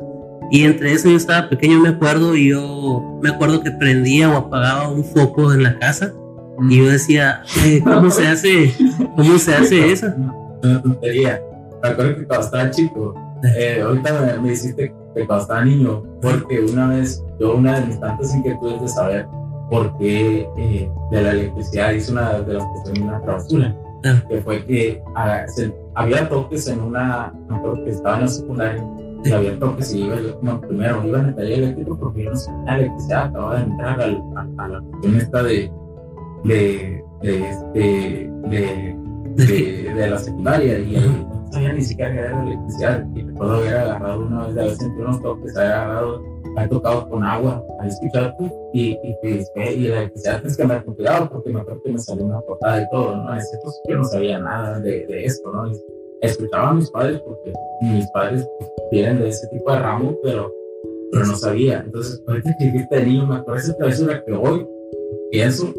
y entre eso yo estaba pequeño, me acuerdo, y yo me acuerdo que prendía o apagaba un foco en la casa. Y yo decía, eh, ¿cómo se hace, cómo se hace eso? Una tontería. Me acuerdo que cuando estaba chico, eh, ahorita me, hiciste que cuando estaba niño, porque una vez, yo una de mis tantas inquietudes de saber por qué eh, de la electricidad hice una de las cuestiones una travesura, ah. que fue que ah, había toques en una, que estaba en la secundaria, y había que si iba yo como primero, iba en el taller eléctrico porque yo no sé la electricidad, acababa de entrar al, a, la cuestión esta de, de, de, este, de, de, de, la secundaria y no sabía ni siquiera que era electricidad. Y recuerdo haber agarrado una vez, de haber sentido unos toques, haber agarrado, haber tocado con agua, haber escuchado y, y, y, la electricidad tienes que con cuidado porque me acuerdo que me salió una portada y todo, ¿no? Es cierto, yo no sabía nada de, esto, ¿no? escuchaba a mis padres porque mis padres vienen de ese tipo de ramo, pero, pero no sabía. Entonces, ahorita que de niño, me acuerdo esa travesura que hoy pienso.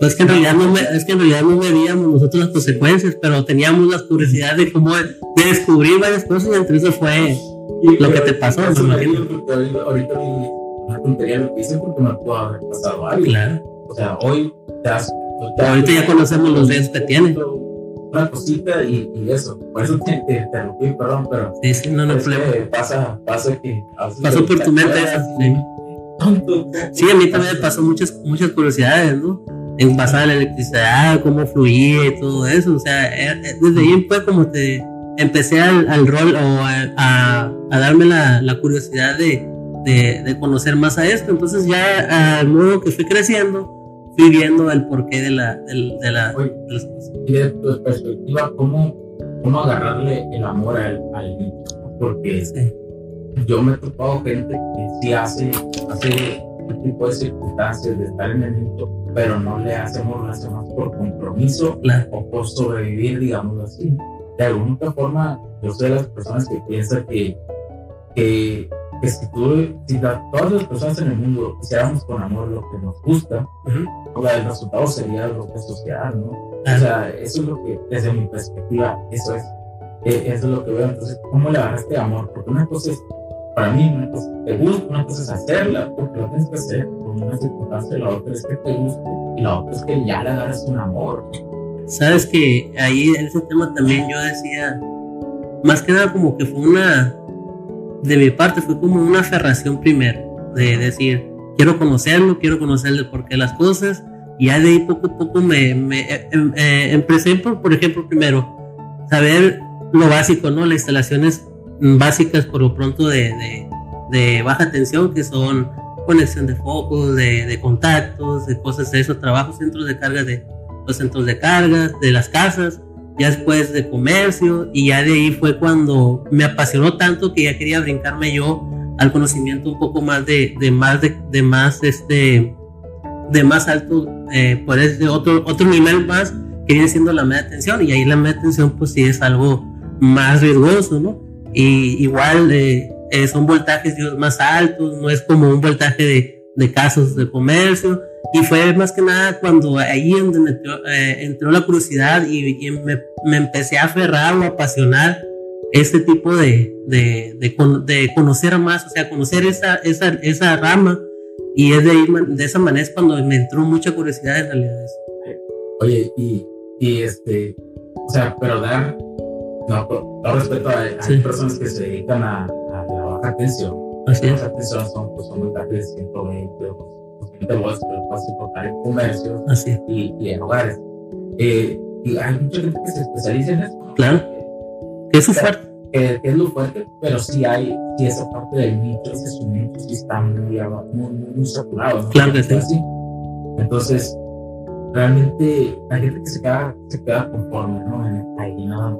Pues que en realidad no es que en realidad no medíamos nosotros las consecuencias, pero teníamos la curiosidad de cómo de descubrir varias cosas, entre eso fue lo que te pasó, me me imagino. porque ahorita, una tontería lo que hice porque me pudo haber pasado algo. Claro. O sea, hoy te das. Ahorita ya conocemos los riesgos que tiene. Una cosita y, y eso. Por eso te, te interrumpí, perdón, pero. Sí, sí, no, no problema. pasa, pasa que. Pasó por tu mente y- sí. Tonto. Sí, a mí también me pasó muchas, muchas curiosidades, ¿no? En basada en la electricidad, cómo fluía y todo eso. O sea, eh, eh, desde ahí fue como te empecé al, al rol o a, a- a darme la, la curiosidad de, de, de conocer más a esto. Entonces ya al modo que fui creciendo, fui viendo el porqué de, la, del- de, la, Oye, de las cosas. y de tu perspectiva, ¿cómo, cómo agarrarle el amor al, al niño? Porque Sí, yo me he topado gente que sí hace, hace un tipo de circunstancias de estar en el nicho, pero no le hacemos, lo hace más por compromiso claro, o por sobrevivir, digamos así. De alguna otra forma, yo soy de las personas que piensan que, que, que si, tú, si la- todas las personas en el mundo hiciéramos con amor lo que nos gusta, Ujú. o sea, el resultado sería lo que es sociedad, ¿no? O sea, eso es lo que, desde mi perspectiva, eso es, eh, eso es lo que veo. Entonces, ¿cómo le agarraste amor? Porque una cosa es, para mí, una cosa te gusta, una cosa es hacerla, porque lo tienes que hacer por una circunstancia, la otra es que te guste, y la otra es que ya le agarras un amor. Sabes que ahí en ese tema también yo decía, más que nada como que fue una, de mi parte fue como una aferración primero, de decir, quiero conocerlo, quiero conocer el porqué de las cosas, y ya de ahí poco a poco me, me eh, em- eh, empecé por, por ejemplo, primero, saber lo básico, ¿no? Las instalaciones básicas por lo pronto de, de, baja tensión, que son conexión de focos, de, de contactos, de cosas de eso, trabajos, centros de carga de los centros de carga, de las casas, ya después de comercio, y ya de ahí fue cuando me apasionó tanto que ya quería brincarme yo al conocimiento un poco más de, de más de, de más este de más alto eh, por ese otro otro nivel más que viene siendo la media tensión y ahí la media tensión pues sí es algo más riesgoso no y igual eh, eh, son voltajes más altos no es como un voltaje de, de casos de comercio y fue más que nada cuando ahí donde entró, eh, entró la curiosidad y, y me, me empecé a aferrar o a apasionar este tipo de, de, de, con- de conocer más, o sea, conocer esa, esa, esa rama. Y es de, ahí, de esa manera es cuando me entró mucha curiosidad en realidad. Oye, y, y este, o sea, pero dar, no, con todo respeto, hay, Sí. personas que se dedican a, a la baja tensión. Así La es, baja tensión son, pues, son voltajes de 120 o 200 volts, pero puedes encontrar en comercios así y, y en hogares. Eh, y hay mucha gente que se especializa en eso. Claro. Es su fuerte. Que, que es lo fuerte, pero sí hay, sí esa parte del nicho, ese su nicho sí está muy, muy, muy, saturado. ¿no? Claro que sí. Así. Entonces, realmente hay gente que se queda, se queda conforme, ¿no? Ahí nada.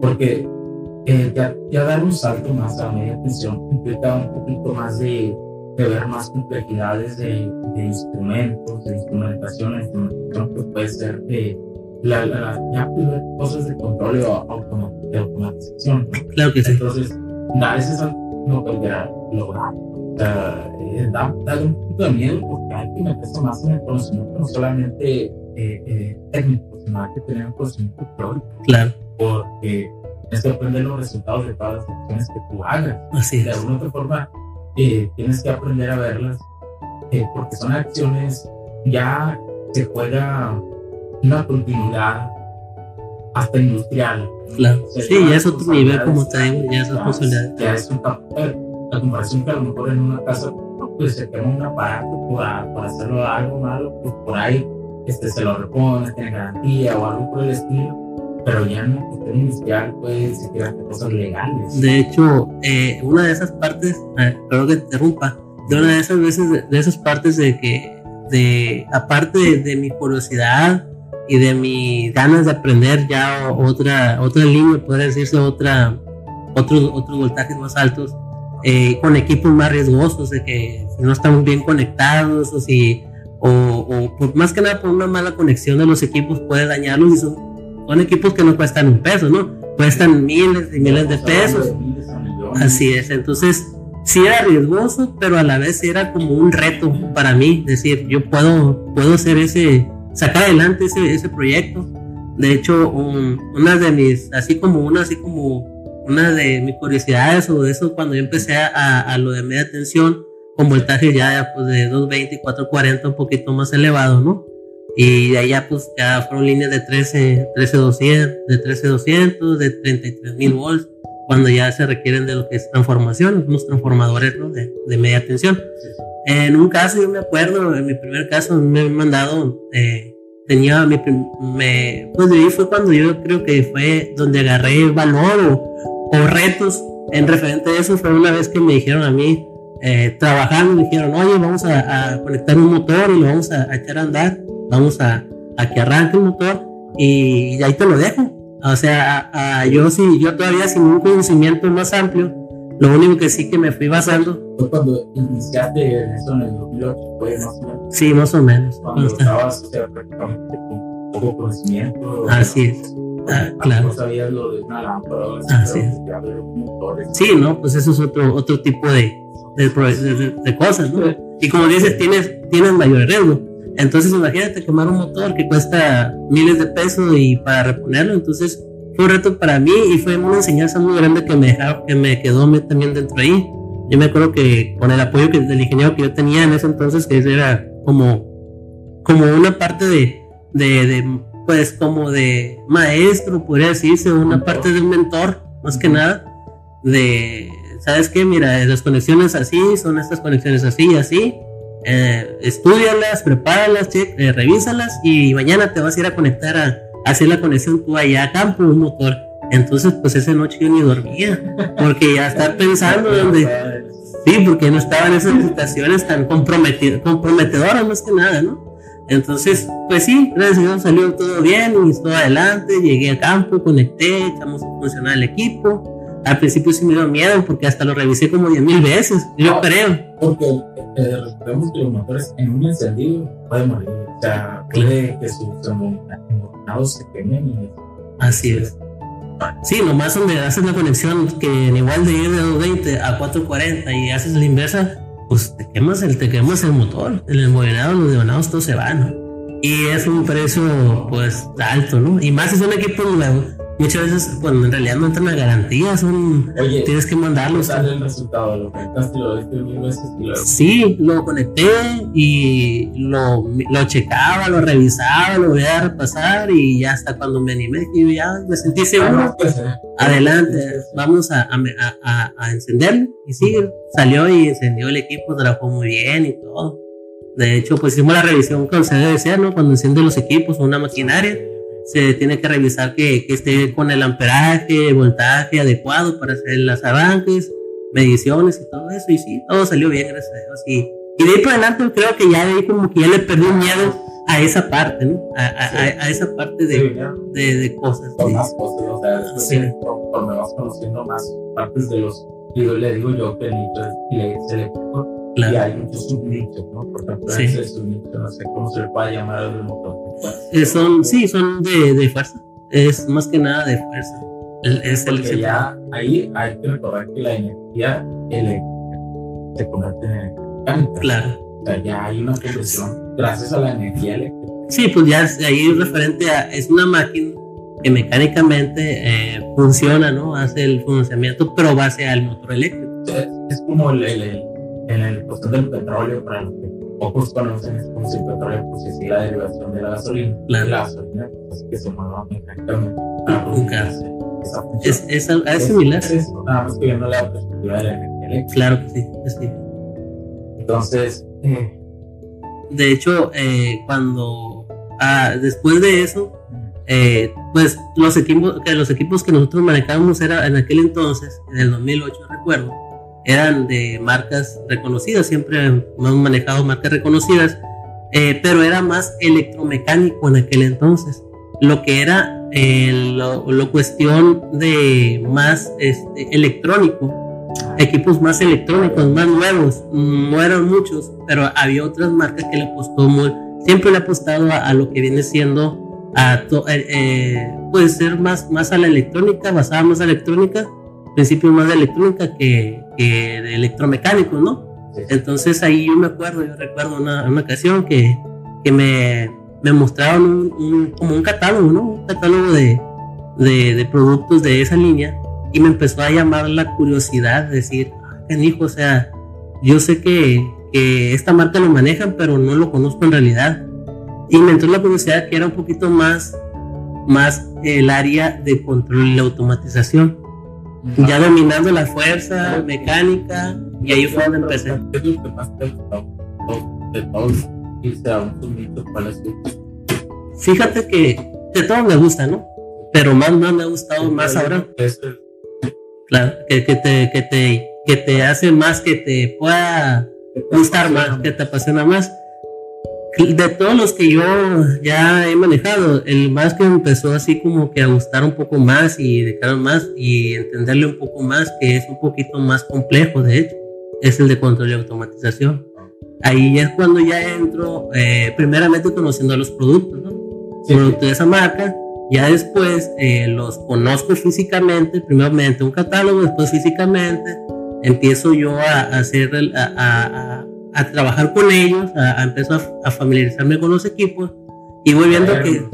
Porque eh, ya, ya dar un salto más a media tensión implica un poquito más de, de ver más complejidades de, de instrumentos, de instrumentación. Instrumentación pues, puede ser de la, la, ya ver cosas de control o automa- de automatización. ¿no? Claro que sí. Entonces, a veces no cualquiera lograr. O sea, eh, da, da un poquito de miedo porque hay que meterse más en el conocimiento, no solamente eh, eh, técnico, sino hay que tener un conocimiento teórico, Claro. Porque tienes que aprender los resultados de todas las acciones que tú hagas. Así De alguna otra forma, eh, tienes que aprender a verlas, eh, porque son acciones, ya se juega una continuidad hasta industrial. Claro. O sea, Sí, ya es otro nivel, como te digo, ya es responsabilidad. ya es un capital. La comparación que a lo mejor en una casa, pues se quema un aparato por, a- por hacerlo algo malo, pues por ahí este, se lo repone, tiene garantía o algo por el estilo. Pero ya en cuestión industrial, se quiere hacer cosas legales. De hecho, eh, una de esas partes, eh, perdón que te interrumpa, de una de esas veces, de, de esas partes de que, de, aparte de, de mi curiosidad y de mis ganas de aprender ya otra, otra línea, podría decirse otra, otros, otros voltajes más altos, eh, con equipos más riesgosos, de que si no estamos bien conectados o si, o, o por, más que nada por una mala conexión de los equipos puede dañarlos y son, son equipos que no cuestan un peso, ¿no? Cuestan miles y miles de pesos. Así es, entonces sí era riesgoso, pero a la vez era como un reto para mí, decir, yo puedo, puedo hacer ese, sacar adelante ese, ese proyecto. De hecho, un- una de mis, así como una, así como una de mis curiosidades o eso cuando yo empecé a, a lo de media tensión con voltaje ya pues de 220 y 440 un poquito más elevado, ¿no? Y de allá pues ya fueron líneas de 13, 13 200, de 13 200, de 33 mil volts, cuando ya se requieren de lo que es transformación, unos transformadores ¿no? de, de, media tensión. En un caso, yo me acuerdo, en mi primer caso me han mandado, eh, tenía mi, me, pues de ahí fue cuando yo creo que fue donde agarré valor o, o retos en referente a eso, fue una vez que me dijeron a mí, eh, trabajando, me dijeron, oye, vamos a, a, conectar un motor y lo vamos a, a echar a andar, vamos a, a, que arranque el motor y, ahí te lo dejo. O sea, yo sí, yo todavía sin un conocimiento más amplio, lo único que sí que me fui basando. ¿Fue cuando iniciaste eso en el 2008? ¿Fue más o menos? Sí, más o menos. Cuando estabas, o sea, prácticamente con poco conocimiento. Así es. Ah, claro. No sabías lo de una lámpara. Así es. Sí, no, pues eso es otro, otro tipo de, de, de, de, cosas, ¿no? Y como dices, tienes, tienes mayor riesgo. Entonces, imagínate quemar un motor que cuesta miles de pesos y para reponerlo. Entonces, fue un reto para mí y fue una enseñanza muy grande que me, que me quedó también dentro ahí. Yo me acuerdo que con el apoyo que, del ingeniero que yo tenía en ese entonces, que era como, como una parte de, de, de pues, como de maestro, podría decirse, una parte de un mentor, más que nada, de ¿sabes qué? Mira, las conexiones así, son estas conexiones así y así. Eh, estudialas, prepáralas, eh, revísalas y mañana te vas a ir a conectar a, hacer la conexión tú allá a campo, un motor. Entonces, pues esa noche yo ni dormía, porque ya estar pensando donde... Sí, porque no estaba en esas situaciones tan comprometedoras más que nada, ¿no? Entonces, pues sí, gracias a Dios salió todo bien, y estuve adelante, llegué a campo, conecté, echamos a funcionar el equipo al principio sí me dio miedo porque hasta lo revisé como 10 mil veces, yo creo. Porque eh, recordemos que los motores en un encendido pueden morir. O sea, puede que sus terminados se quemen y. Así es. Sí, nomás donde haces la conexión que en igual de ir de 220 a 440 y haces la inversa, pues te quemas el, te quemas el motor, el embobinado, los devonados, todo se va, ¿no? Y es un precio, pues, alto, ¿no? Y más si son equipos nuevos muchas veces cuando en realidad no entran a garantía son Oye, tienes que mandarlos. sale el resultado lo conectaste lo viste mil veces lo... sí lo conecté y lo, lo checaba lo revisaba lo voy a repasar y ya hasta cuando me animé y ya me sentí seguro. Ah, pues, eh. adelante vamos a, a, a, a encenderlo y sí salió y encendió el equipo trabajó muy bien y todo. De hecho pues hicimos la revisión como se debe ser no cuando enciende los equipos o una maquinaria se tiene que revisar que, que, esté con el amperaje, voltaje adecuado para hacer las arranques, mediciones y todo eso. Y sí, todo salió bien, gracias a Dios. Y, y de ahí para adelante creo que ya de ahí como que ya le perdí miedo a esa parte, ¿no? A, a, sí. a, a esa parte de, Sí, de, de cosas. Sí. más cosas, o sea, después Sí. conforme vas conociendo más partes de los, y yo le digo yo que el nicho es, es eléctrico y Claro. hay muchos subnichos, ¿no? Por ejemplo, ese subnicho, no sé cómo se le puede llamar al motor. Eh, son, sí, son de, de fuerza. Es más que nada de fuerza. El- es el Porque ya ahí hay que recordar que la energía eléctrica se convierte en energía. Claro. O sea, ya hay una conversión gracias a la energía eléctrica. Sí, pues ya ahí es referente a, es una máquina que mecánicamente eh, funciona, ¿no? Hace el funcionamiento, pero base al motor eléctrico. Es como el, el, el, el del petróleo, para los pocos conocen, es como si el petróleo pusiese la derivación de la gasolina. Y la gasolina pues, que se mueva mecánicamente esa función. Es, es, es similar. Es eso, nada más que viendo la perspectiva de la energía eléctrica. Claro que sí, sí. Entonces, eh, De hecho, eh, cuando ah, después de eso, eh, pues los equipos que los equipos que nosotros manejábamos era en aquel entonces, en el 2008 recuerdo, eran de marcas reconocidas, siempre hemos manejado marcas reconocidas, eh, pero era más electromecánico en aquel entonces. Lo que era eh, lo, lo cuestión de más este, electrónico, equipos más electrónicos, más nuevos, no eran muchos, pero había otras marcas que le apostó muy, siempre le apostado a, a lo que viene siendo a to- eh, eh, puede ser más, más a la electrónica, basada más en electrónica, principios más de electrónica que, que de electromecánicos, ¿no? sí, Entonces ahí yo me acuerdo, yo recuerdo una, una ocasión que, que me, me mostraron un, un- como un catálogo, ¿no? Un catálogo de, de, de productos de esa línea y me empezó a llamar la curiosidad, decir, ah, hijo, o sea, yo sé que, que esta marca lo manejan, pero no lo conozco en realidad. Y me entró la curiosidad que era un poquito más, más el área de control y automatización. Ya dominando la fuerza mecánica, y ahí fue donde empecé. ¿Qué es lo que más te gustó de todos irse a un sumito? ¿Cuál es Fíjate que de todo me gusta, ¿no? Pero más, más me ha gustado más ahora. Claro, que, que, te, que, te, que te hace más, que te pueda gustar más, que te apasiona más. De todos los que yo ya he manejado, el más que empezó así como que a gustar un poco más y de cara más y entenderle un poco más, que es un poquito más complejo, de hecho, es el de control y automatización. Ahí es cuando ya entro, eh, primeramente conociendo los productos, ¿no? Productos de esa marca, ya después eh, los conozco físicamente, primeramente un catálogo, después físicamente, empiezo yo a, hacer, a, a, trabajar con ellos, a, empezar a, familiarizarme con los equipos y voy viendo que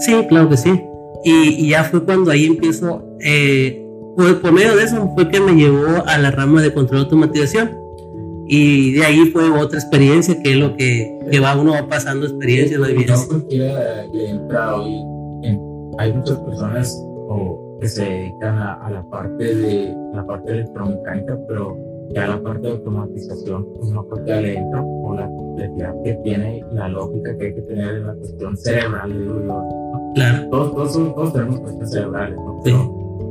sí, claro que sí. Y, ya fue cuando ahí empiezo, eh, por, por, medio de eso fue que me llevó a la rama de control de automatización. Y de ahí fue otra experiencia que es lo que, que va uno va pasando experiencia en la vida. hay muchas personas o, que se dedican a, la parte de la parte electromecánica, pero ya la parte de automatización pues no porque adentro o la complejidad que tiene la lógica que hay que tener en la cuestión cerebral claro todos, todos, todos, tenemos cuestiones cerebrales ¿no? sí.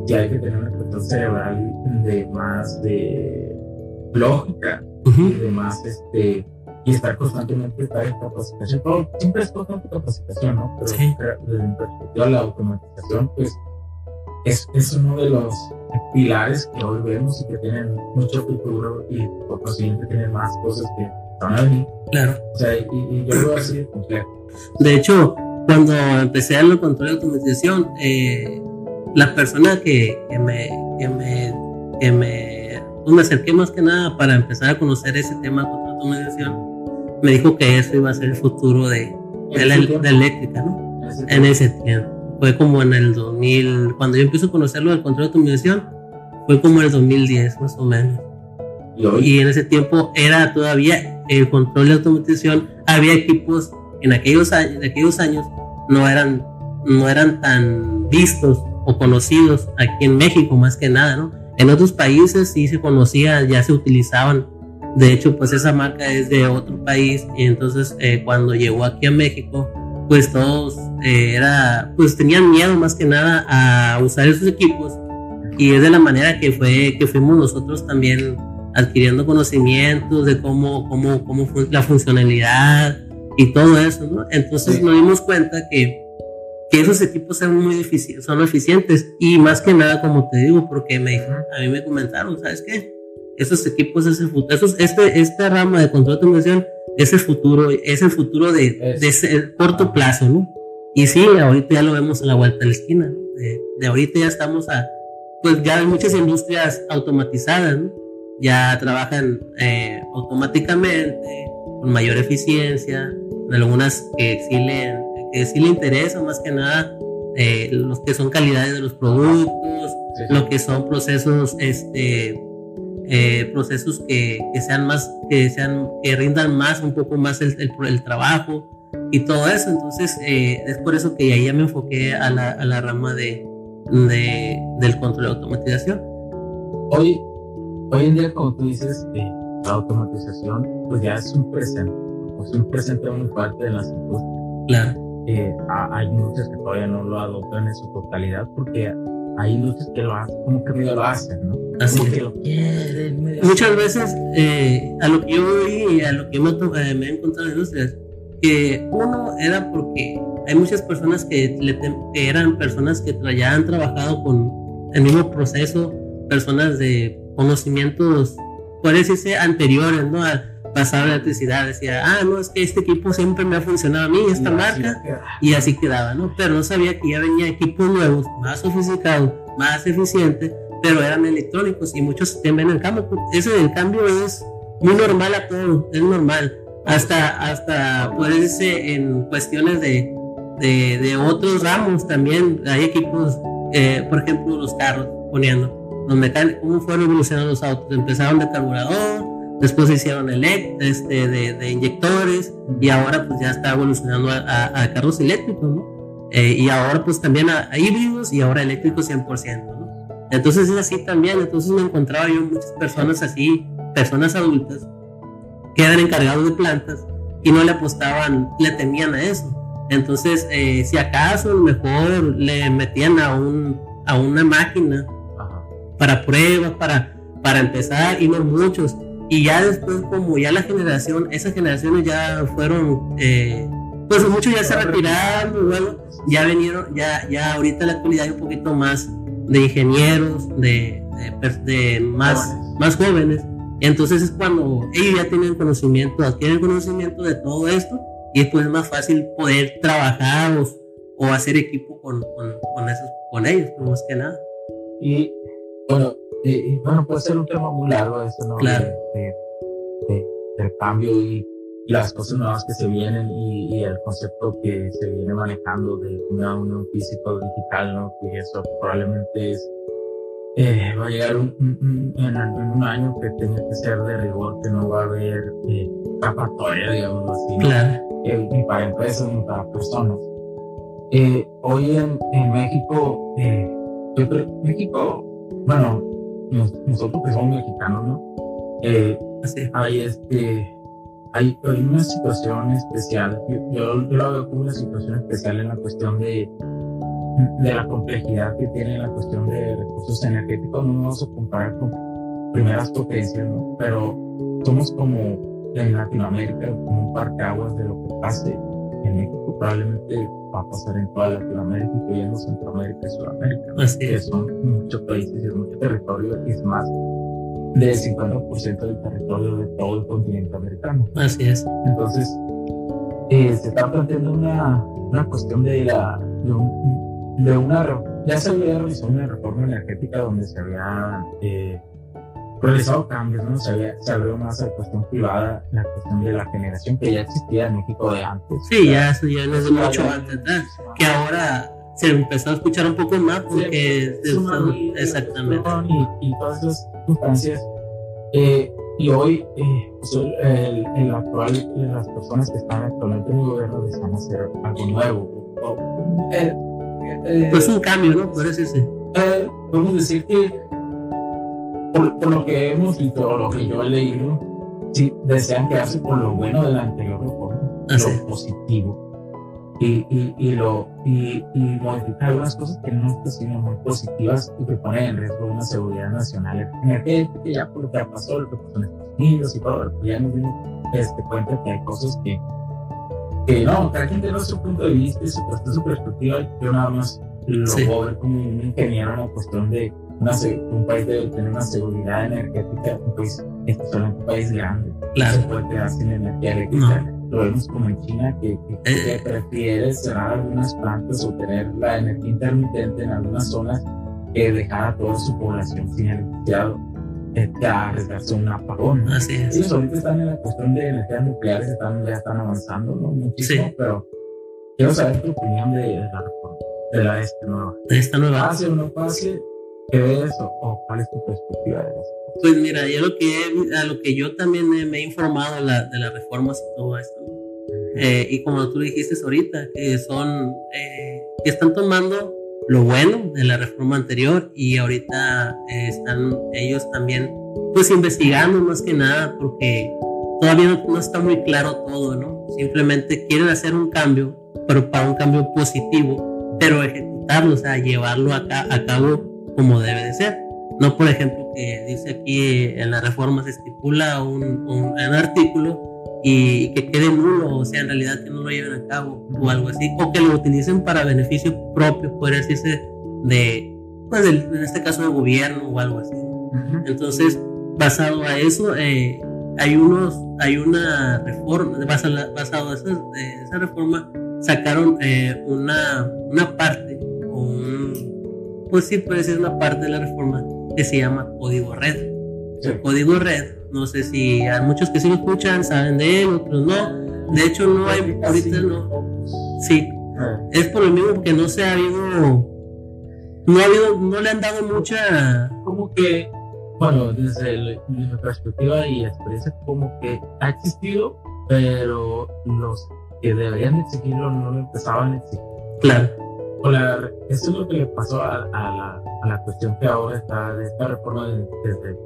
ya hay que tener una cuestión cerebral de más de lógica y de más este y estar constantemente estar en capacitación todo, siempre es constante capacitación ¿no? pero sí. desde mi perspectiva la automatización pues es, es uno de los pilares que hoy vemos y que tienen mucho futuro y por consiguiente tienen más cosas que van a venir. Claro. O sea, y, yo lo veo así de complejo. De hecho, cuando empecé a el control de automatización, eh, la persona que, que, me, que me, que me, pues me acerqué más que nada para empezar a conocer ese tema de automatización, me dijo que eso iba a ser el futuro de, de la, de eléctrica, ¿no? En ese tiempo fue como en el 2000, cuando yo empiezo a conocerlo del control de automatización, fue como en el 2010 más o menos. ¿Y, en ese tiempo era todavía el control de automatización, había equipos en aquellos años, en aquellos años no eran, no eran tan vistos o conocidos aquí en México más que nada, ¿no? En otros países sí se conocía, ya se utilizaban. De hecho, pues esa marca es de otro país y entonces eh, cuando llegó aquí a México, pues todos eh, era, pues tenían miedo más que nada a usar esos equipos y es de la manera que fue que fuimos nosotros también adquiriendo conocimientos de cómo cómo cómo fue la funcionalidad y todo eso, ¿no? Entonces nos dimos cuenta que que esos equipos son muy eficientes, son eficientes y más que nada como te digo porque me a mí me comentaron, ¿sabes qué? Esos equipos es el futuro, este esta rama de control de es el futuro, es el futuro de, de ese corto plazo, ¿no? Y sí, ahorita ya lo vemos a la vuelta de la esquina, ¿no? de, ahorita ya estamos a, pues ya hay muchas industrias automatizadas, ¿no? Ya trabajan eh, automáticamente, con mayor eficiencia, algunas que sí le, que sí le interesa más que nada eh, los que son calidades de los productos, lo que son procesos, este, eh, procesos que, que, sean más, que sean, que rindan más, un poco más el, el, trabajo y todo eso. Entonces, eh, es por eso que ahí ya me enfoqué a la, a la rama de, de, del control de automatización. Hoy, hoy en día, como tú dices, eh, la automatización pues ya es un presente, es un presente muy parte de las industrias. Claro. hay industrias que todavía no lo adoptan en su totalidad porque hay industrias que lo hacen, como que medio lo hacen, ¿no? Así que lo quieren. Muchas veces, eh, a lo que yo vi y a lo que me, eh, me he encontrado en industrias, que uno era porque hay muchas personas que, eran personas que ya han trabajado con el mismo proceso, personas de conocimientos, por decirse, anteriores, ¿no? A pasar la electricidad, decía, ah, no, es que este equipo siempre me ha funcionado a mí, esta marca, y así quedaba, ¿no? Pero no sabía que ya venía equipos nuevos, más sofisticados, más eficientes, pero eran electrónicos y muchos temen el cambio. Ese del cambio es muy normal a todo, es normal. Hasta, hasta puede decirse en cuestiones de, de, de, otros ramos también. Hay equipos, eh, por ejemplo, los carros, poniendo. los mecánicos, cómo fueron evolucionando los autos. Empezaron de carburador, después se hicieron este, de, de, inyectores y ahora pues ya está evolucionando a, a, carros eléctricos, ¿no? Eh, y ahora pues también a, híbridos y ahora eléctricos 100%, ¿no? Entonces es así también, entonces me encontraba yo muchas personas así, personas adultas, que eran encargados de plantas y no le apostaban, le temían a eso. Entonces, eh, si acaso mejor le metían a, un, a una máquina para pruebas, para, para empezar, y no muchos. Y ya después, como ya la generación, esas generaciones ya fueron, eh, pues muchos ya se retiraron, bueno, ya vinieron, ya, ya ahorita en la actualidad hay un poquito más de ingenieros, de, de, más, más jóvenes. Entonces es cuando ellos ya tienen conocimiento, adquieren conocimiento de todo esto y después es más fácil poder trabajar o, hacer equipo con, con, esos, con ellos, más que nada. Y bueno, y, bueno, puede ser un tema muy largo eso, ¿no? Claro. De, del cambio y las cosas nuevas que se vienen y, el concepto que se viene manejando de una unión físico-digital, ¿no? Que eso probablemente es, eh, va a llegar un, en, un año que tenga que ser de rigor, que no va a haber eh, digamos así, claro. eh, ni para empresas ni para personas. Eh, hoy en, en México, yo creo, México, bueno, nosotros que somos mexicanos, ¿no? Hay este hay, una situación especial, yo, yo, lo veo como una situación especial en la cuestión de, de la complejidad que tiene la cuestión de recursos energéticos. No vamos a comparar con primeras potencias, ¿no? pero somos como en Latinoamérica, como un parteaguas de lo que pase en México. Probablemente va a pasar en toda Latinoamérica, incluyendo Centroamérica y Sudamérica, que son muchos países y mucho territorio, y es más del 50% del territorio de todo el continente americano. Así es. Entonces, eh, se está planteando una, una cuestión de, la, de, un, de una... Ya se había realizado una reforma energética donde se había eh, realizado cambios, ¿no? Se, había, se abrió más a la cuestión privada, la cuestión de la generación que ya existía en México de antes. Sí, ya ya no es mucho antes, que ahora se empezó a escuchar un poco más porque exactamente y, y, todas esas circunstancias eh, y hoy eh, pues, el, el, actual las personas que están actualmente en el gobierno desean hacer algo nuevo eh, eh, pues un cambio no por eso sí podemos decir que por, por, lo que hemos visto o lo que yo he leído sí desean quedarse con lo bueno de la anterior reforma lo positivo y, y, y, lo, y, y modificar algunas cosas que no siendo muy positivas y que ponen en riesgo una seguridad nacional energética, ya por lo que ha pasado, lo que pasó en Estados Unidos y todo, ya nos dimos este, cuenta que hay cosas que, que no, cada quien tiene su punto de vista y su, su perspectiva, yo nada más lo puedo ver como un ingeniero en la cuestión de una, un país debe tener una seguridad energética, un país, este es un país grande, claro. se puede quedar sin energía eléctrica. Lo vemos como en China, que, que, prefiere cerrar algunas plantas o tener la energía intermitente en algunas zonas que dejar a toda su población sin electricidad arriesgarse un apagón. Así es. Ellos ahorita están en la cuestión de energías nucleares, están, ya están avanzando ¿no? muchísimo, sí. pero quiero saber tu opinión de, de la reforma, de la este nueva. De esta nueva. ¿Pase o no pase? ¿Qué ves o, o cuál es tu perspectiva de eso? Pues mira, yo lo que, a lo que yo también me, he informado la, de las reformas y todo esto, eh, y como tú dijiste ahorita, que son, eh, que están tomando lo bueno de la reforma anterior y ahorita eh, están ellos también, pues investigando más que nada, porque todavía no, está muy claro todo, ¿no? Simplemente quieren hacer un cambio, pero para un cambio positivo, pero ejecutarlo, o sea, llevarlo a, a cabo como debe de ser. No, por ejemplo, que dice aquí en la reforma se estipula un, un, artículo y que quede nulo, o sea, en realidad que no lo lleven a cabo o algo así, o que lo utilicen para beneficio propio, podría decirse, de, pues, en este caso, del gobierno o algo así. Entonces, basado a eso, eh, hay unos, hay una reforma, basado, basado a esa, esa reforma, sacaron eh, una, una parte, un, pues sí, puede ser una parte de la reforma que se llama Código Red. El Código Red, no sé si hay muchos que sí lo escuchan, saben de él, otros no. De hecho, no hay, ahorita no. Sí, ah. es por lo mismo que no se ha habido, no ha habido, no le han dado mucha como que, bueno, desde mi perspectiva y experiencia, como que ha existido, pero los que deberían exigirlo no lo empezaban a exigir. Claro. O la, eso es lo que le pasó a, a, la, a la cuestión que ahora está de esta reforma de- desde,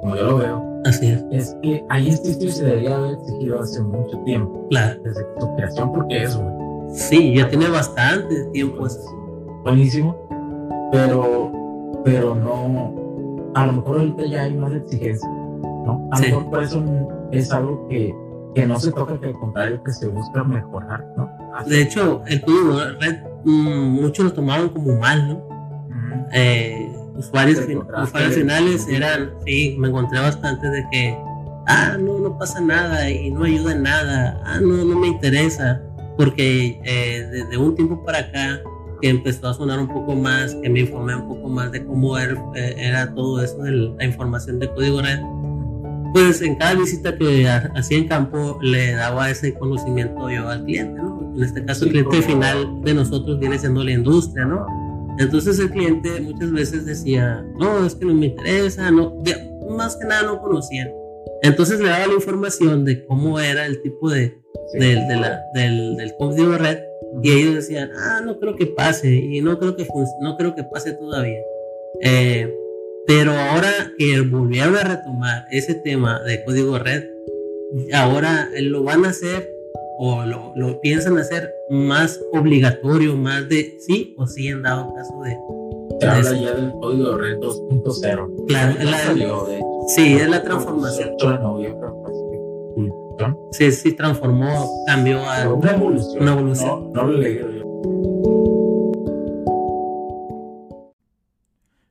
como yo lo veo, Así es, es que ahí existió y se debería haber exigido hace mucho tiempo, claro. desde su creación, porque es, güey. Sí, ya tiene bastante tiempo eso. buenísimo, pero, pero no, a lo mejor ahorita ya hay más exigencia, ¿no? A Sí. lo mejor por eso es algo que, que no se toca, que al contrario, que se busca mejorar, ¿no? Así- De hecho, el código red, mm, muchos lo tomaron como mal, ¿no? Ujú. Eh, usuarios, usuarios finales eran, sí, me encontré bastante de que, ah, no, no pasa nada y no ayuda en nada, ah, no, no me interesa, porque eh, desde un tiempo para acá que empezó a sonar un poco más, que me informé un poco más de cómo era, eh, era todo eso de la información de código red, pues en cada visita que ha- hacía en campo le daba ese conocimiento yo al cliente, ¿no? En este caso el cliente final de nosotros viene siendo la industria, ¿no? Entonces el cliente muchas veces decía, no, es que no me interesa, no, más que nada no conocían. Entonces le daba la información de cómo era el tipo de, Sí. del, de la- del, del código red y ellos decían, ah, no creo que pase y no creo que, no creo que pase todavía. Eh, pero ahora que volvieron a retomar ese tema de código red, ahora lo van a hacer o lo, lo piensan hacer más obligatorio, más de sí o sí en dado caso de... Se de habla ya del código red 2.0. Claro, la- salió, de hecho. Sí, es la transformación. 8 de noviembre, parece que publicaron. Sí, sí transformó, cambió a... Una evolución. Una evolución. No, no lo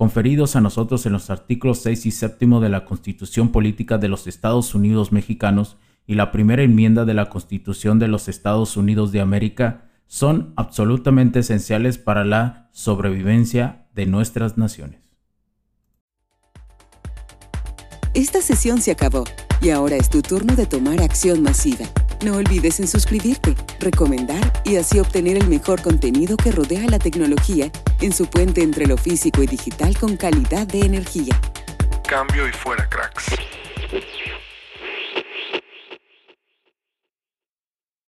conferidos a nosotros en los artículos 6 y 7 de la Constitución Política de los Estados Unidos Mexicanos y la primera enmienda de la Constitución de los Estados Unidos de América son absolutamente esenciales para la sobrevivencia de nuestras naciones. Esta sesión se acabó y ahora es tu turno de tomar acción masiva. No olvides en suscribirte, recomendar y así obtener el mejor contenido que rodea la tecnología en su puente entre lo físico y digital con calidad de energía. Cambio y fuera cracks.